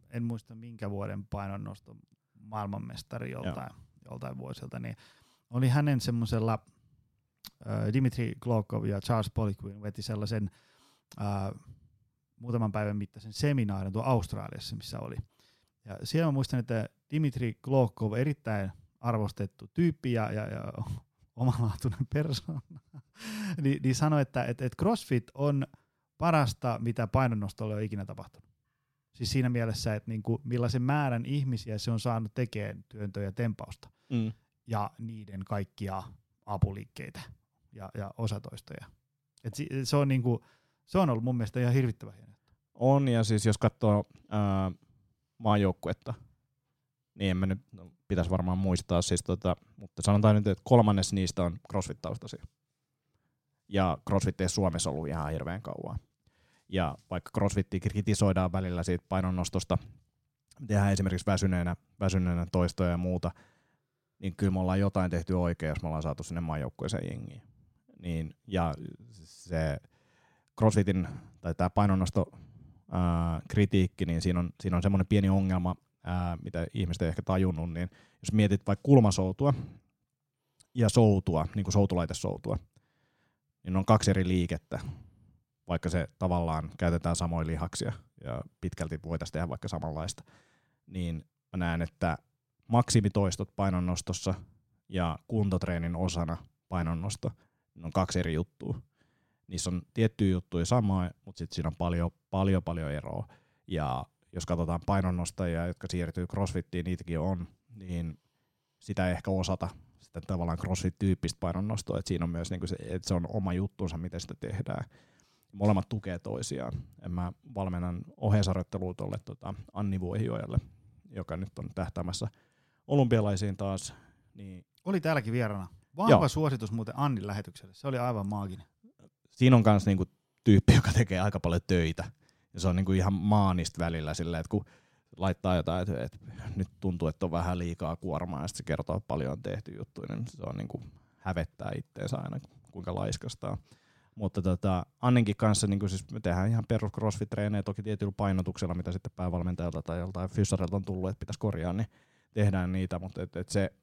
en muista minkä vuoden painonnoston maailmanmestari joltain, joltain vuosilta, niin oli hänen semmoisella, äh, Dimitri Klokov ja Charles Poliquin veti sellaisen äh, muutaman päivän mittaisen seminaarin tuo Australiassa, missä oli. Ja siellä mä muistan, että Dimitri Klokov erittäin arvostettu tyyppi ja, ja, ja omalaatuinen persoona, niin, niin sanoi, että et, et CrossFit on parasta, mitä painonnostolle on ikinä tapahtunut. Siis siinä mielessä, että niinku, millaisen määrän ihmisiä se on saanut tekemään työntöä ja tempausta. Mm. Ja niiden kaikkia apuliikkeitä ja, ja osatoistoja. Et si, se, on niinku, se on ollut mun mielestä ihan hirvittävä hieno. On, ja siis jos katsoo ää, maajoukkuetta, niin en mä nyt, no, pitäisi varmaan muistaa, siis tota, mutta sanotaan nyt, että kolmannes niistä on CrossFit-taustaisia. Ja CrossFit ei Suomessa ollut ihan hirveän kauan. Ja vaikka CrossFitti kritisoidaan välillä siitä painonnostosta, tehdään esimerkiksi väsyneenä, väsyneenä toistoja ja muuta, niin kyllä me ollaan jotain tehty oikein, jos me ollaan saatu sinne maajoukkueeseen jengiin. Niin, ja se CrossFitin tai tämä painonnosto kritiikki, niin siinä on, siinä on semmoinen pieni ongelma, ää, mitä ihmiset ei ehkä tajunnut, niin jos mietit vaikka kulmasoutua ja soutua, niin kuin soutulaitesoutua, niin on kaksi eri liikettä, vaikka se tavallaan käytetään samoja lihaksia ja pitkälti voitaisiin tehdä vaikka samanlaista, niin mä näen, että maksimitoistot painonnostossa ja kuntotreenin osana painonnosto ne on kaksi eri juttua. Niissä on tiettyjä juttuja samoja, mutta sitten siinä on paljon, paljon, paljon eroa. Ja jos katsotaan painonnostajia, jotka siirtyy crossfittiin, niitäkin on, niin sitä ei ehkä osata sitä tavallaan crossfit-tyyppistä painonnostoa, että siinä on myös niinku se, että se on oma juttunsa, miten sitä tehdään. Molemmat tukee toisiaan. En mä valmennan oheisarjoittelua tuolle tota Anni Vuohiojalle, joka nyt on tähtäämässä olympialaisiin taas. Niin Oli täälläkin vierana. Vahva Joo. suositus muuten Annin lähetykselle. Se oli aivan maaginen. Siinä on myös niinku tyyppi, joka tekee aika paljon töitä. Ja se on niinku ihan maanista välillä silleen, että kun laittaa jotain, että, että nyt tuntuu, että on vähän liikaa kuormaa ja sitten se kertoo paljon on tehty juttuja, niin se on niinku hävettää itteensä aina, kuinka laiskastaa. Mutta tota, Anninkin kanssa niin siis me tehdään ihan perus crossfit-treenejä, toki tietyllä painotuksella, mitä sitten päävalmentajalta tai joltain fyssarilta on tullut, että pitäisi korjaa, niin tehdään niitä, mutta et, et se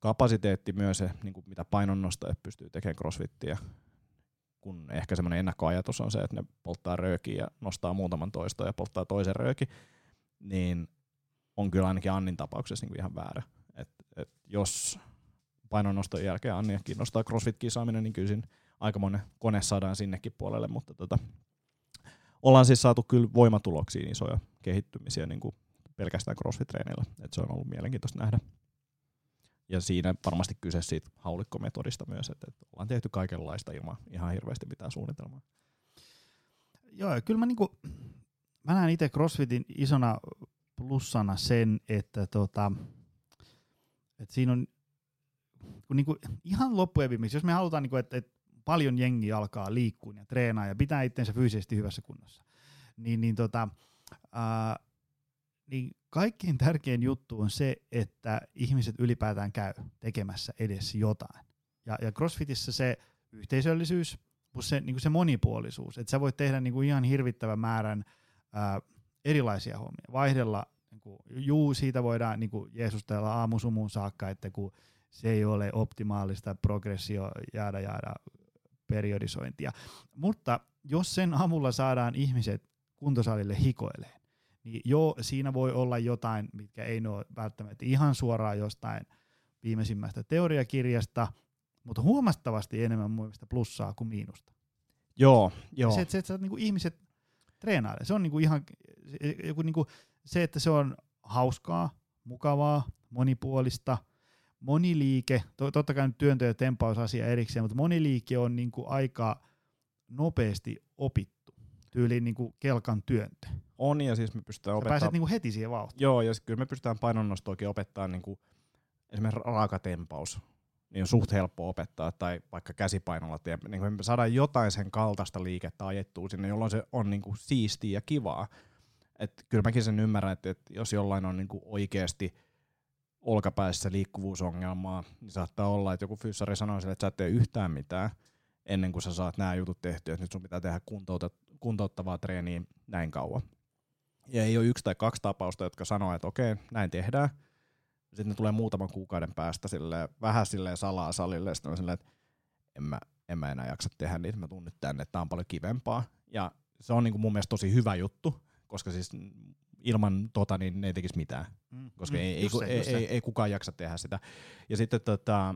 kapasiteetti myös, se, niin kuin mitä painonnosta pystyy tekemään crossfittiä, kun ehkä semmoinen ennakkoajatus on se, että ne polttaa röökiä ja nostaa muutaman toistoa ja polttaa toisen rööki, niin on kyllä ainakin Annin tapauksessa niin ihan väärä. Et, et jos painonnoston jälkeen Annia kiinnostaa crossfit-kisaaminen, niin kyllä siinä aikamoinen kone saadaan sinnekin puolelle, mutta tota, ollaan siis saatu kyllä voimatuloksiin isoja kehittymisiä niin kuin pelkästään crossfit-treenillä, että se on ollut mielenkiintoista nähdä. Ja siinä varmasti kyse siitä haulikkometodista myös, että, että ollaan tehty kaikenlaista ilman ihan hirveästi mitään suunnitelmaa. Joo, kyllä mä, niinku, mä näen itse CrossFitin isona plussana sen, että tota, että siinä on kun niinku, ihan loppujen jos me halutaan, niinku, että, että paljon jengi alkaa liikkua ja treenaa ja pitää itsensä fyysisesti hyvässä kunnossa, niin, niin, tota, ää, niin kaikkein tärkein juttu on se, että ihmiset ylipäätään käy tekemässä edes jotain. Ja, ja CrossFitissä se yhteisöllisyys plus se, niin se monipuolisuus, että sä voit tehdä niin kuin ihan hirvittävän määrän ää, erilaisia hommia, vaihdella, niin kuin, juu, siitä voidaan niin kuin jeesustella aamusumuun saakka, että kun se ei ole optimaalista progressio jäädä jäädä periodisointia. Mutta jos sen avulla saadaan ihmiset kuntosalille hikoileen, niin joo, siinä voi olla jotain, mitkä ei ole välttämättä ihan suoraan jostain viimeisimmästä teoriakirjasta, mutta huomattavasti enemmän mun mielestä plussaa kuin miinusta. Joo, joo. Se, että, se, että niinku ihmiset treenailee, se on niinku ihan joku niinku, se, että se on hauskaa, mukavaa, monipuolista, moniliike, to, totta kai nyt työntö- ja tempausasia erikseen, mutta moniliike on niinku aika nopeasti opittu, tyyliin niinku kelkan työntö. On, ja siis me pystytään opettamaan... pääset niinku heti siihen vauhtiin. Joo, ja kyllä me pystytään painonnostoakin opettaa niinku, esimerkiksi raakatempaus, niin on suht helppo opettaa, tai vaikka käsipainolla, niin me saadaan jotain sen kaltaista liikettä ajettua sinne, jolloin se on niinku siistiä ja kivaa. Et kyllä mäkin sen ymmärrän, että, että jos jollain on niinku oikeasti olkapäässä liikkuvuusongelmaa, niin saattaa olla, että joku fyssari sanoo sille, että sä et tee yhtään mitään ennen kuin sä saat nämä jutut tehtyä, että nyt sun pitää tehdä kuntouttavaa treeniä näin kauan. Ja ei ole yksi tai kaksi tapausta, jotka sanoo, että okei, näin tehdään. Sitten ne tulee muutaman kuukauden päästä sille vähän silleen salaa salille, sitten on silleen, että en mä, en mä enää jaksa tehdä niitä, mä tunnen tänne, että tää on paljon kivempaa. Ja se on niin kuin mun mielestä tosi hyvä juttu, koska siis ilman tota niin ne ei tekisi mitään, mm, koska mm, ei, ei, se, ei, ei, ei kukaan jaksa tehdä sitä. Ja sitten tota,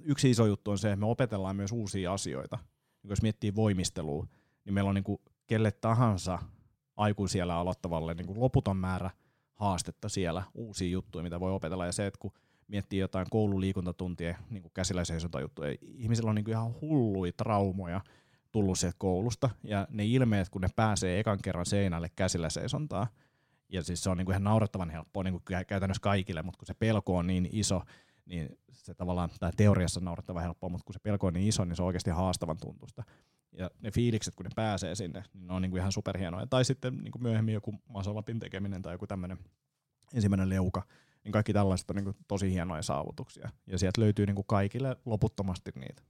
yksi iso juttu on se, että me opetellaan myös uusia asioita. Jos miettii voimistelua, niin meillä on niin kuin kelle tahansa aikuisiellä aloittavalle niin kuin loputon määrä haastetta siellä, uusia juttuja, mitä voi opetella. Ja se, että kun miettii jotain koululiikuntatuntien niin seisontajuttuja, ihmisillä on niin kuin ihan hulluja traumoja tullut sieltä koulusta, ja ne ilmeet, kun ne pääsee ekan kerran seinälle käsillä seisontaa, ja siis se on niin kuin ihan naurettavan helppoa niin kuin käytännössä kaikille, mutta kun se pelko on niin iso, niin se tavallaan, tai teoriassa on naurettavan helppoa, mutta kun se pelko on niin iso, niin se on oikeasti haastavan tuntusta ja ne fiilikset, kun ne pääsee sinne, niin ne on kuin ihan superhienoja. Tai sitten niin kuin myöhemmin joku masolapin tekeminen tai joku tämmöinen ensimmäinen leuka, niin kaikki tällaiset on kuin tosi hienoja saavutuksia. Ja sieltä löytyy niin kuin kaikille loputtomasti niitä.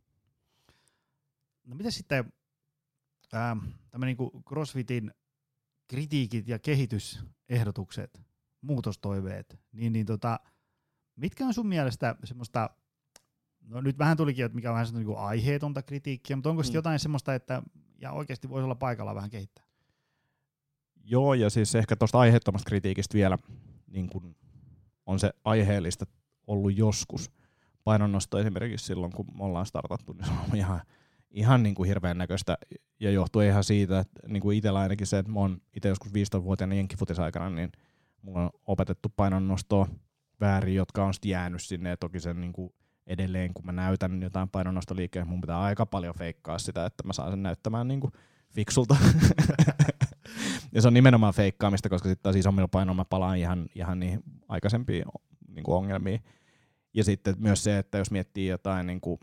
No mitä sitten ähm, tämmöinen niin CrossFitin kritiikit ja kehitysehdotukset, muutostoiveet, niin, niin tota, mitkä on sun mielestä semmoista no nyt vähän tulikin, että mikä on vähän niin kuin aiheetonta kritiikkiä, mutta onko mm. jotain semmoista, että ja oikeasti voisi olla paikalla vähän kehittää? Joo, ja siis ehkä tuosta aiheettomasta kritiikistä vielä niin kun on se aiheellista ollut joskus. Painonnosto esimerkiksi silloin, kun me ollaan startattu, niin se on ihan, ihan niin kuin hirveän näköistä ja johtuu ihan siitä, että niin kuin itsellä ainakin se, että mä oon itse joskus 15-vuotiaana jenkkifutisaikana, niin mulla on opetettu painonnostoa väärin, jotka on sitten jäänyt sinne ja toki sen niin kuin edelleen, kun mä näytän jotain painonnostoliikkeen, mun pitää aika paljon feikkaa sitä, että mä saan sen näyttämään niin kuin fiksulta. ja se on nimenomaan feikkaamista, koska sitten taas isommilla painoilla mä palaan ihan, ihan niihin aikaisempiin niin kuin ongelmiin. Ja sitten myös se, että jos miettii jotain niin kuin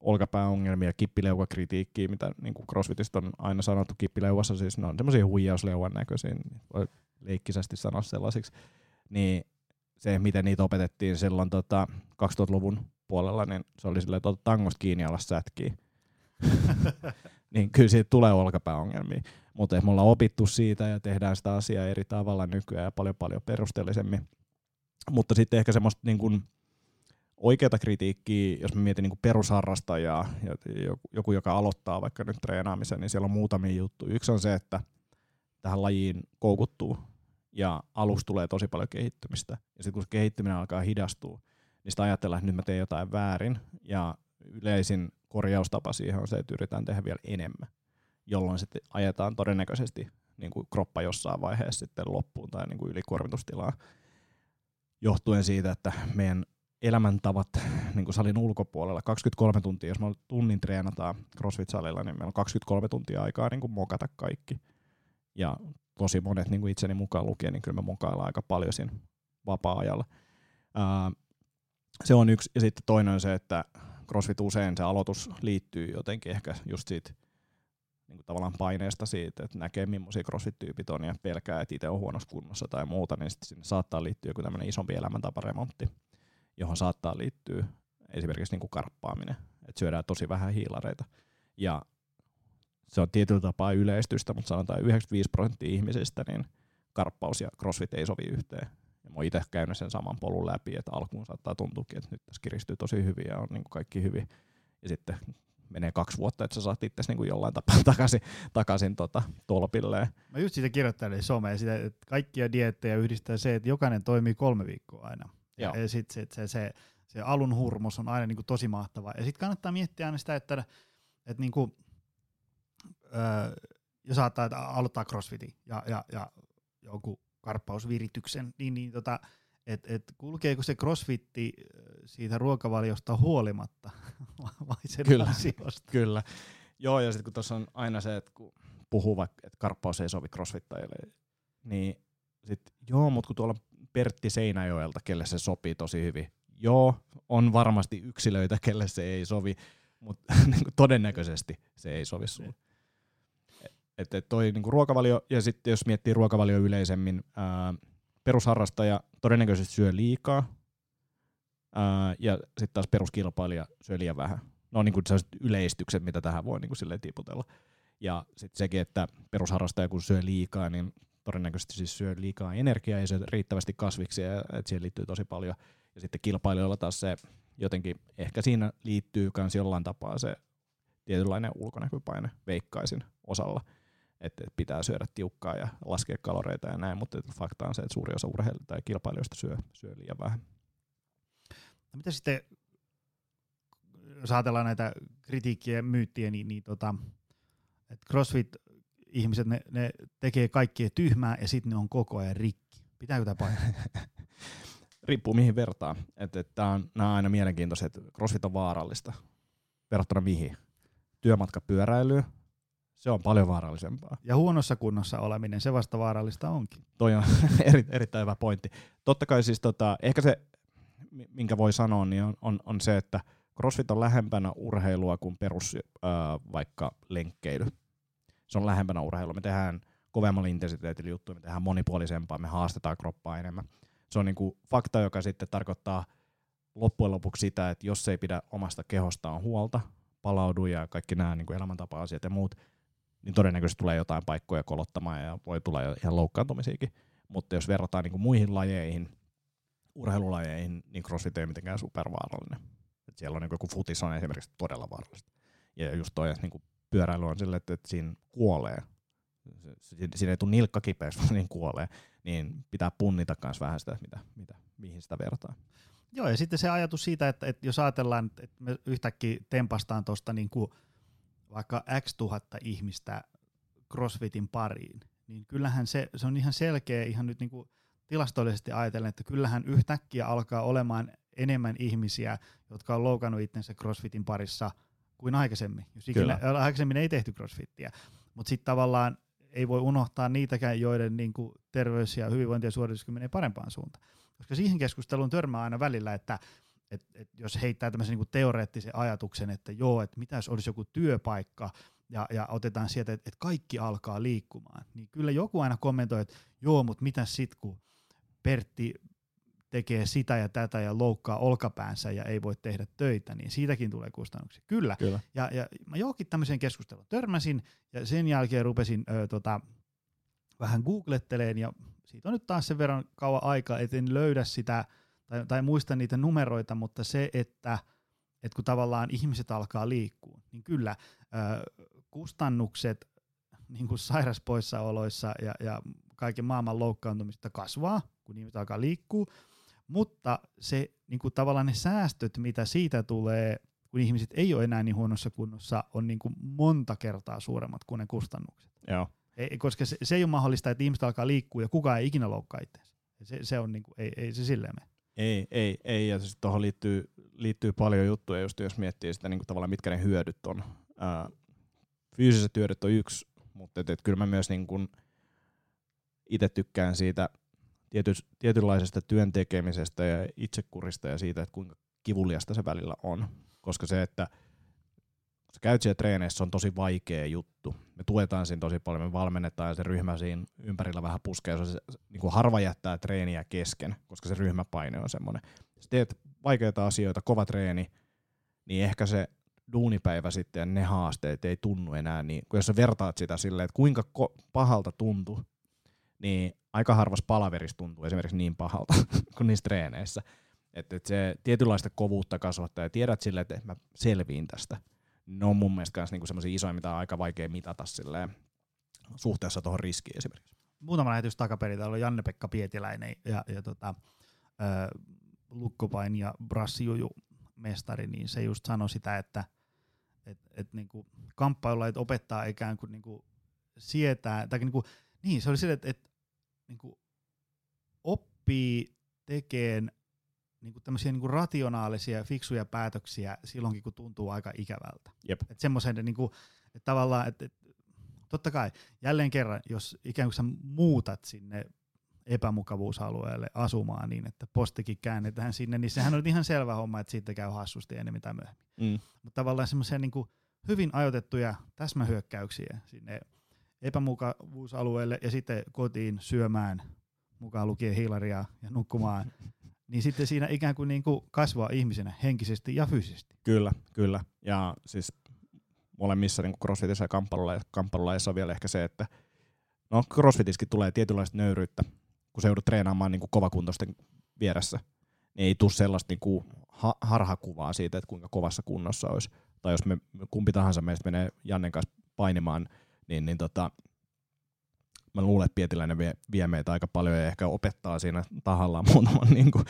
olkapääongelmia, kippileukakritiikkiä, mitä niin kuin CrossFitista on aina sanottu kippileuvassa, siis ne on semmoisia huijausleuan näköisiä, voi leikkisesti sanoa sellaisiksi, niin se, miten niitä opetettiin silloin tota, 2000-luvun puolella, niin se oli silleen, että tangosta kiinni alas sätkiä. niin kyllä siitä tulee olkapääongelmia. Mutta me ollaan opittu siitä ja tehdään sitä asiaa eri tavalla nykyään ja paljon paljon perusteellisemmin. Mutta sitten ehkä semmoista niin kuin oikeata kritiikkiä, jos mä mietin niin perusharrastajaa, joku, joka aloittaa vaikka nyt treenaamisen, niin siellä on muutamia juttuja. Yksi on se, että tähän lajiin koukuttuu ja alusta tulee tosi paljon kehittymistä. Ja sitten kun se kehittyminen alkaa hidastua, niin sitä ajatellaan, että nyt mä teen jotain väärin. Ja yleisin korjaustapa siihen on se, että yritetään tehdä vielä enemmän, jolloin sitten ajetaan todennäköisesti niin kuin kroppa jossain vaiheessa sitten loppuun tai niin kuin ylikuormitustilaa johtuen siitä, että meidän elämäntavat niin kuin salin ulkopuolella 23 tuntia, jos me tunnin treenataan CrossFit-salilla, niin meillä on 23 tuntia aikaa niin kuin mokata kaikki. Ja tosi monet niin kuin itseni mukaan lukien, niin kyllä me mokaillaan aika paljon siinä vapaa-ajalla. Ää, se on yksi. Ja sitten toinen on se, että CrossFit usein se aloitus liittyy jotenkin ehkä just siitä niin kuin tavallaan paineesta siitä, että näkee millaisia CrossFit-tyypit on ja pelkää, että itse on huonossa kunnossa tai muuta, niin sitten sinne saattaa liittyä joku tämmöinen isompi elämäntaparemontti, johon saattaa liittyä esimerkiksi niin kuin karppaaminen, että syödään tosi vähän hiilareita. Ja se on tietyllä tapaa yleistystä, mutta sanotaan 95 prosenttia ihmisistä, niin karppaus ja crossfit ei sovi yhteen. Mä oon itse käynyt sen saman polun läpi, että alkuun saattaa tuntuukin, että nyt tässä kiristyy tosi hyvin ja on niin kuin kaikki hyvin. Ja sitten menee kaksi vuotta, että sä saat itse niin jollain tapaa takaisin, takaisin tota, tolpilleen. Mä just siitä kirjoittelin someen, sitä, että kaikkia diettejä yhdistää se, että jokainen toimii kolme viikkoa aina. Ja, ja sitten sit se, se, se, alun hurmos on aina niin kuin tosi mahtava. Ja sitten kannattaa miettiä aina sitä, että, että niin kuin, öö, jos saattaa että aloittaa crossfitin ja, ja, ja joku karppausvirityksen, niin, niin tota, että et kulkeeko se crossfitti siitä ruokavaliosta huolimatta vai sen kyllä, asioista? Kyllä. Joo, ja sitten kun tuossa on aina se, että kun puhuu vaikka, että karppaus ei sovi crossfittajille, niin sitten joo, mutta kun tuolla Pertti Seinäjoelta, kelle se sopii tosi hyvin. Joo, on varmasti yksilöitä, kelle se ei sovi, mutta niin todennäköisesti se ei sovi sinulle. Että et toi niinku ruokavalio, ja sitten jos miettii ruokavalio yleisemmin, ää, perusharrastaja todennäköisesti syö liikaa, ää, ja sitten taas peruskilpailija syö liian vähän. No on niinku yleistykset, mitä tähän voi niinku silleen tiputella. Ja sitten sekin, että perusharrastaja kun syö liikaa, niin todennäköisesti siis syö liikaa energiaa ja syö riittävästi kasviksia, että siihen liittyy tosi paljon. Ja sitten kilpailijoilla taas se jotenkin, ehkä siinä liittyy myös jollain tapaa se tietynlainen ulkonäköpaine veikkaisin osalla että pitää syödä tiukkaa ja laskea kaloreita ja näin, mutta fakta on se, että suuri osa urheilijoista tai kilpailijoista syö, syö liian vähän. No mitä sitten, jos ajatellaan näitä kritiikkiä ja myyttiä, niin, niin tota, että CrossFit-ihmiset, ne, ne tekee kaikkea tyhmää ja sitten ne on koko ajan rikki. Pitääkö tämä paikkaa? Riippuu mihin vertaa. Että, että on, nämä on aina mielenkiintoisia, että CrossFit on vaarallista. Verrattuna mihin? Työmatkapyöräilyyn, se on paljon vaarallisempaa. Ja huonossa kunnossa oleminen, se vasta vaarallista onkin. Toi on eri, erittäin hyvä pointti. Totta kai siis tota, ehkä se, minkä voi sanoa, niin on, on, on se, että CrossFit on lähempänä urheilua kuin perus äh, vaikka lenkkeily. Se on lähempänä urheilua. Me tehdään kovemmalla intensiteetillä juttuja, me tehdään monipuolisempaa, me haastetaan kroppaa enemmän. Se on niinku fakta, joka sitten tarkoittaa loppujen lopuksi sitä, että jos ei pidä omasta kehostaan huolta, palaudu ja kaikki nämä niin elämäntapa-asiat ja muut, niin todennäköisesti tulee jotain paikkoja kolottamaan ja voi tulla ihan loukkaantumisiakin. Mutta jos verrataan niin kuin muihin lajeihin, urheilulajeihin, niin CrossFit ei mitenkään supervaarallinen. Et siellä on niin joku futis on esimerkiksi todella vaarallista. Ja just toi, että niin pyöräily on sille, että, että siinä kuolee. Siinä ei tule nilkka kipeäksi, vaan niin kuolee. Niin pitää punnita myös vähän sitä, mitä, mitä, mihin sitä vertaa. Joo, ja sitten se ajatus siitä, että, että jos ajatellaan, että me yhtäkkiä tempastaan tuosta niin kuin vaikka X tuhatta ihmistä CrossFitin pariin, niin kyllähän se, se on ihan selkeä ihan nyt niin kuin tilastollisesti ajatellen, että kyllähän yhtäkkiä alkaa olemaan enemmän ihmisiä, jotka on loukannut itsensä CrossFitin parissa kuin aikaisemmin. Jos ikinä, aikaisemmin ei tehty CrossFittiä, mutta sitten tavallaan ei voi unohtaa niitäkään, joiden niin kuin terveys ja hyvinvointi ja suorituskyky menee parempaan suuntaan. Koska siihen keskusteluun törmää aina välillä, että et, et jos heittää tämmöisen niin teoreettisen ajatuksen, että joo, että mitä jos olisi joku työpaikka, ja, ja otetaan sieltä, että, että kaikki alkaa liikkumaan, niin kyllä joku aina kommentoi, että joo, mutta mitä sitten, kun Pertti tekee sitä ja tätä ja loukkaa olkapäänsä ja ei voi tehdä töitä, niin siitäkin tulee kustannuksia. Kyllä. Kyllä. Ja, ja mä johonkin tämmöiseen keskusteluun törmäsin ja sen jälkeen rupesin ö, tota, vähän googletteleen ja siitä on nyt taas sen verran kauan aikaa, että en löydä sitä tai, tai muista niitä numeroita, mutta se, että, että kun tavallaan ihmiset alkaa liikkua, niin kyllä ö, kustannukset niin kuin sairaspoissaoloissa ja, ja kaiken maailman loukkaantumista kasvaa, kun ihmiset alkaa liikkua, mutta se niin kuin tavallaan ne säästöt, mitä siitä tulee, kun ihmiset ei ole enää niin huonossa kunnossa, on niin kuin monta kertaa suuremmat kuin ne kustannukset. Joo. Ei, koska se, se ei ole mahdollista, että ihmiset alkaa liikkua ja kukaan ei ikinä loukkaa itseänsä. Se, se on niin kuin, ei, ei se silleen mene. Ei, ei, ei, ja siis tuohon liittyy, liittyy paljon juttuja, just jos miettii sitä niin kuin tavallaan, mitkä ne hyödyt on. Ää, fyysiset hyödyt on yksi, mutta et, et kyllä mä myös niin kuin itse tykkään siitä tiety, tietynlaisesta työn tekemisestä ja itsekurista ja siitä, että kuinka kivuliasta se välillä on. Koska se, että sä käyt siellä treeneissä, on tosi vaikea juttu. Me tuetaan siinä tosi paljon, me valmennetaan ja se ryhmä siinä ympärillä vähän puskee. Se, niin kuin harva jättää treeniä kesken, koska se ryhmäpaine on semmoinen. Jos teet vaikeita asioita, kova treeni, niin ehkä se duunipäivä sitten ja ne haasteet ei tunnu enää niin, kun jos sä vertaat sitä silleen, että kuinka ko- pahalta tuntuu, niin aika harvassa palaverissa tuntuu esimerkiksi niin pahalta kuin niissä treeneissä. Että et se tietynlaista kovuutta kasvattaa ja tiedät silleen, että mä selviin tästä. Ne on mun mielestä niinku semmoisia isoja, mitä on aika vaikea mitata silleen, suhteessa tuohon riskiin esimerkiksi. Muutama lähetys takaperin, täällä on Janne-Pekka Pietiläinen ja, ja tota, ö, Lukkopain ja Brassijuju mestari, niin se just sanoi sitä, että et, et niinku kamppailulajit opettaa ikään kuin niinku sietää, tai niinku, niin se oli sille, että et, niinku oppii tekemään niinku tämmöisiä niinku rationaalisia, fiksuja päätöksiä silloinkin, kun tuntuu aika ikävältä. Jep. Että semmoisen, niinku, että tavallaan, että et, totta kai, jälleen kerran, jos ikään kuin sä muutat sinne epämukavuusalueelle asumaan niin, että postikin käännetään sinne, niin sehän on ihan selvä homma, että siitä käy hassusti ennen mitä myöhemmin. Mm. Mutta tavallaan semmoisia niin hyvin ajoitettuja täsmähyökkäyksiä sinne epämukavuusalueelle ja sitten kotiin syömään, mukaan lukien hiilaria ja nukkumaan, niin sitten siinä ikään kuin, niin kuin kasvaa ihmisenä henkisesti ja fyysisesti. Kyllä, kyllä. Ja siis molemmissa niin crossfitissä ja kamppailulajissa on vielä ehkä se, että no crossfitiskin tulee tietynlaista nöyryyttä, kun se joudut treenaamaan niin kuin kovakuntoisten vieressä, niin ei tule sellaista niin kuin ha- harhakuvaa siitä, että kuinka kovassa kunnossa olisi. Tai jos me kumpi tahansa meistä menee Jannen kanssa painimaan, niin, niin tota, mä luulen, että Pietiläinen vie, vie meitä aika paljon ja ehkä opettaa siinä tahallaan muutaman niin kuin,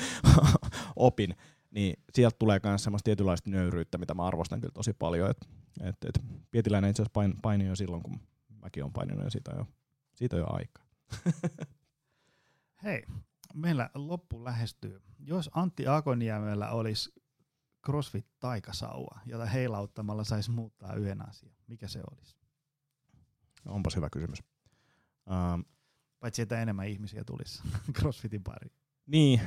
opin, niin sieltä tulee myös semmoista tietynlaista nöyryyttä, mitä mä arvostan kyllä tosi paljon. Et, et, et Pietiläinen itse asiassa pain, paini jo silloin, kun mäkin olen paininut ja siitä on jo, siitä on jo aikaa. Hei, meillä loppu lähestyy. Jos Antti Akoniemellä olisi CrossFit taikasauva, jota heilauttamalla saisi muuttaa yhden asian, mikä se olisi? Onpas hyvä kysymys. Uh, Paitsi että enemmän ihmisiä tulisi CrossFitin pariin. Niin,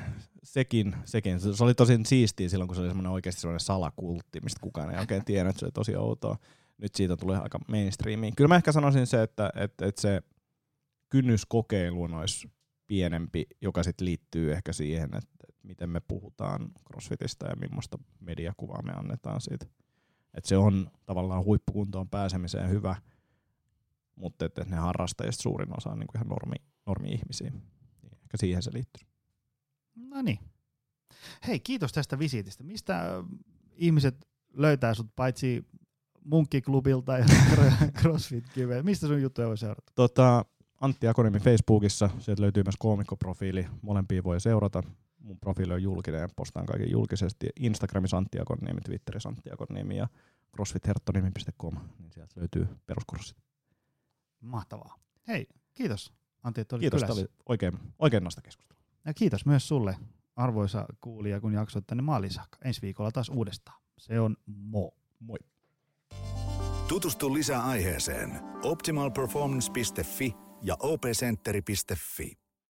sekin, sekin. Se oli tosi siistiä silloin, kun se oli semmoinen oikeasti semmoinen salakultti, mistä kukaan ei oikein että se oli tosi outoa. Nyt siitä tulee aika mainstreamiin. Kyllä mä ehkä sanoisin se, että, että, että se kynnys kokeiluun olisi pienempi, joka sitten liittyy ehkä siihen, että, miten me puhutaan CrossFitistä ja millaista mediakuvaa me annetaan siitä. Että se on tavallaan huippukuntoon pääsemiseen hyvä, mutta että ne harrastajista suurin osa on niin kuin ihan normi, normi-ihmisiä. Niin ehkä siihen se liittyy. No niin. Hei, kiitos tästä visiitistä. Mistä ihmiset löytää sut paitsi munkkiklubilta ja crossfit kiveä Mistä sun juttuja voi seurata? Tota, Antti Akonimi Facebookissa, sieltä löytyy myös koomikkoprofiili, molempia voi seurata. Mun profiili on julkinen ja postaan kaiken julkisesti. Instagramissa Antti Akonimi, Twitterissä Antti Akonimi ja crossfitherttonimi.com, niin sieltä löytyy peruskurssit. Mahtavaa. Hei, kiitos Antti, että olit Kiitos, kylässä. tämä oli oikein, oikein nasta keskustelua. Ja kiitos myös sulle, arvoisa kuulija, kun jaksoit tänne maaliin saakka. Ensi viikolla taas uudestaan. Se on mo. Moi. Tutustu lisää aiheeseen optimalperformance.fi ja opcenteri.fi.